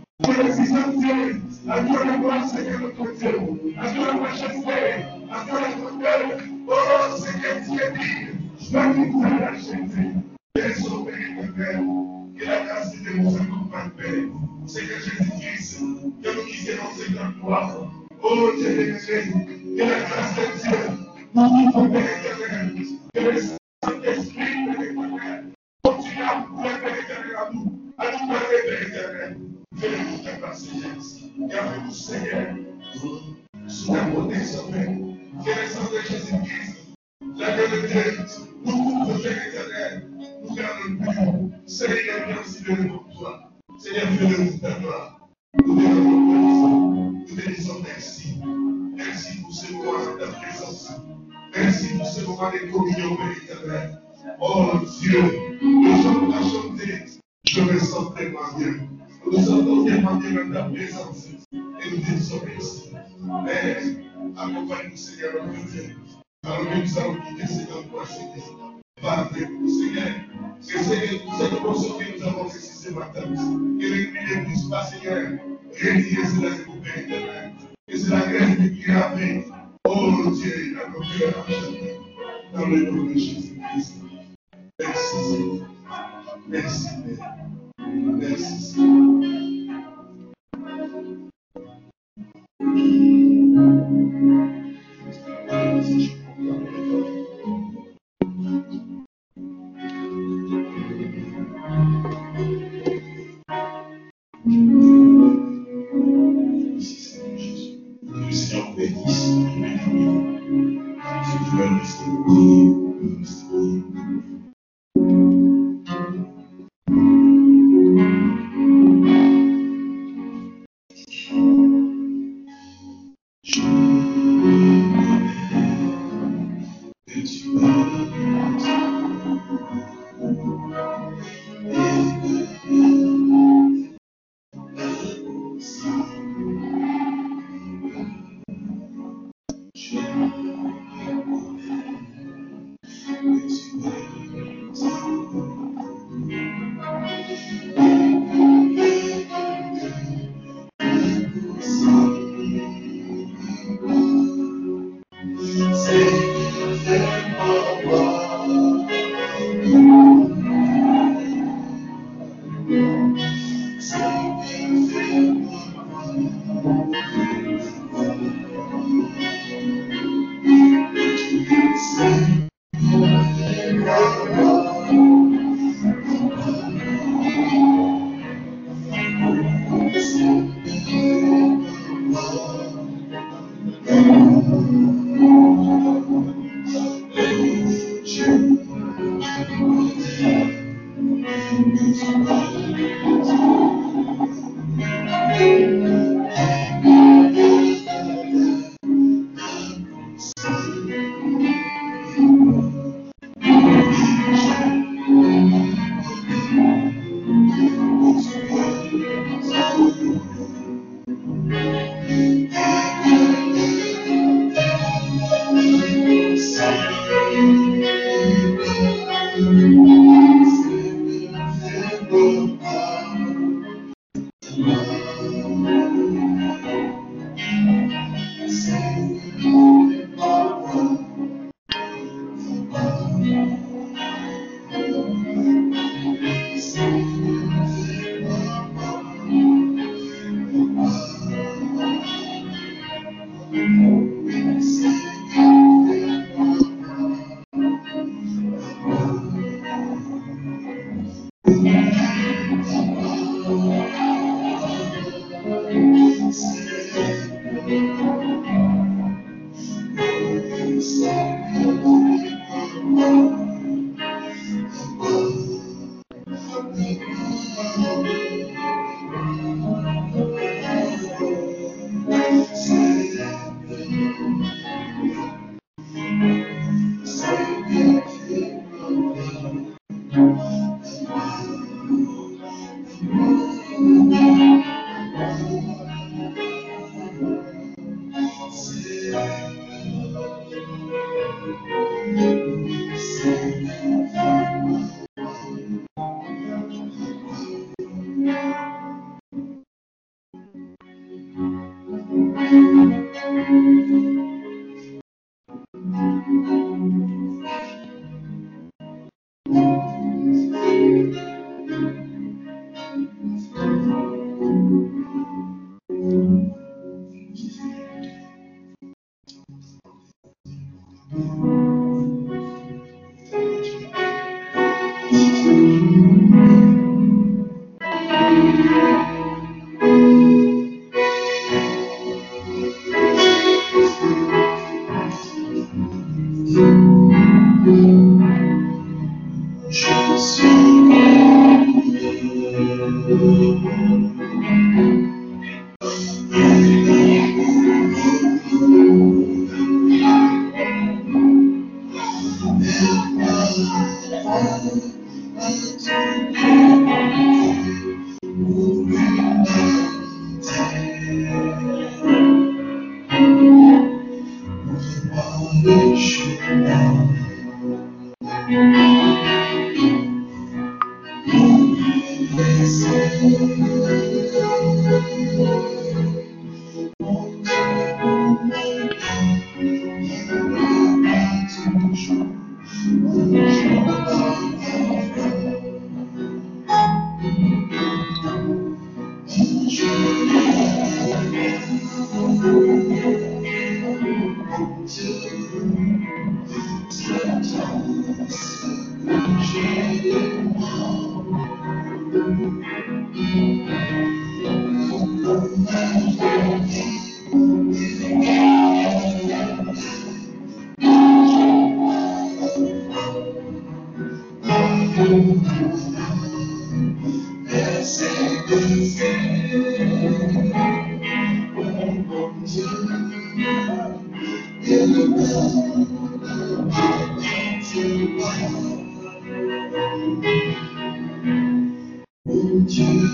paix. Oh, le Dieu qui nous aime en place. Oui, Seigneur Jésus-Christ. Seigneur, donne-nous le paix. Dieu, c'est la tête passée. Et la parole est passée la jamais. La parole est la jamais. C'est la parole exécutée comme le pouvoir. Elle a été envoyée. Oh, t'aimons ce matin. Nous t'exaltons, Seigneur, pour le droit de Dieu, à toi la majesté, à toi la grandeur, oh magnifie la grâce de Seigneur gloire. Oh Dieu de Dieu, continue à Père éternel à nous, à nous parler Père éternel. Ta grâce, Seigneur. Garde-nous, Seigneur, sous ta protection, Père. Que le sang de Jésus-Christ, la gueule de Dieu, nous couvre Père éternel, nous garde le but. Seigneur, merci de nous toi. Seigneur, fais-le ta gloire. Nous te. Nous te disons merci. Merci pour ce moment de ta présence. Merci pour ce moment de communion, Père éternel. Oh Dieu, nous sommes chanter. Je me sens tellement bien. Nous nous sentons tellement bien dans ta présence. Et nous te disons merci. Père, accompagne-nous, Seigneur, notre Dieu. Alors que nous allons quitter Seigneur pour acheter. Va avec nous, Seigneur. Que Seigneur, cette portion que nous avons reçue ce matin, que l'ennemi ne puisse pas, Seigneur, retirer cela de vos pères éternels. Que c'est la grâce de qui avait, oh Dieu, à nos cœurs enchantés, dans le nom de Jésus-Christ. Merci, Seigneur. Merci, Père. Merci, Seigneur. you.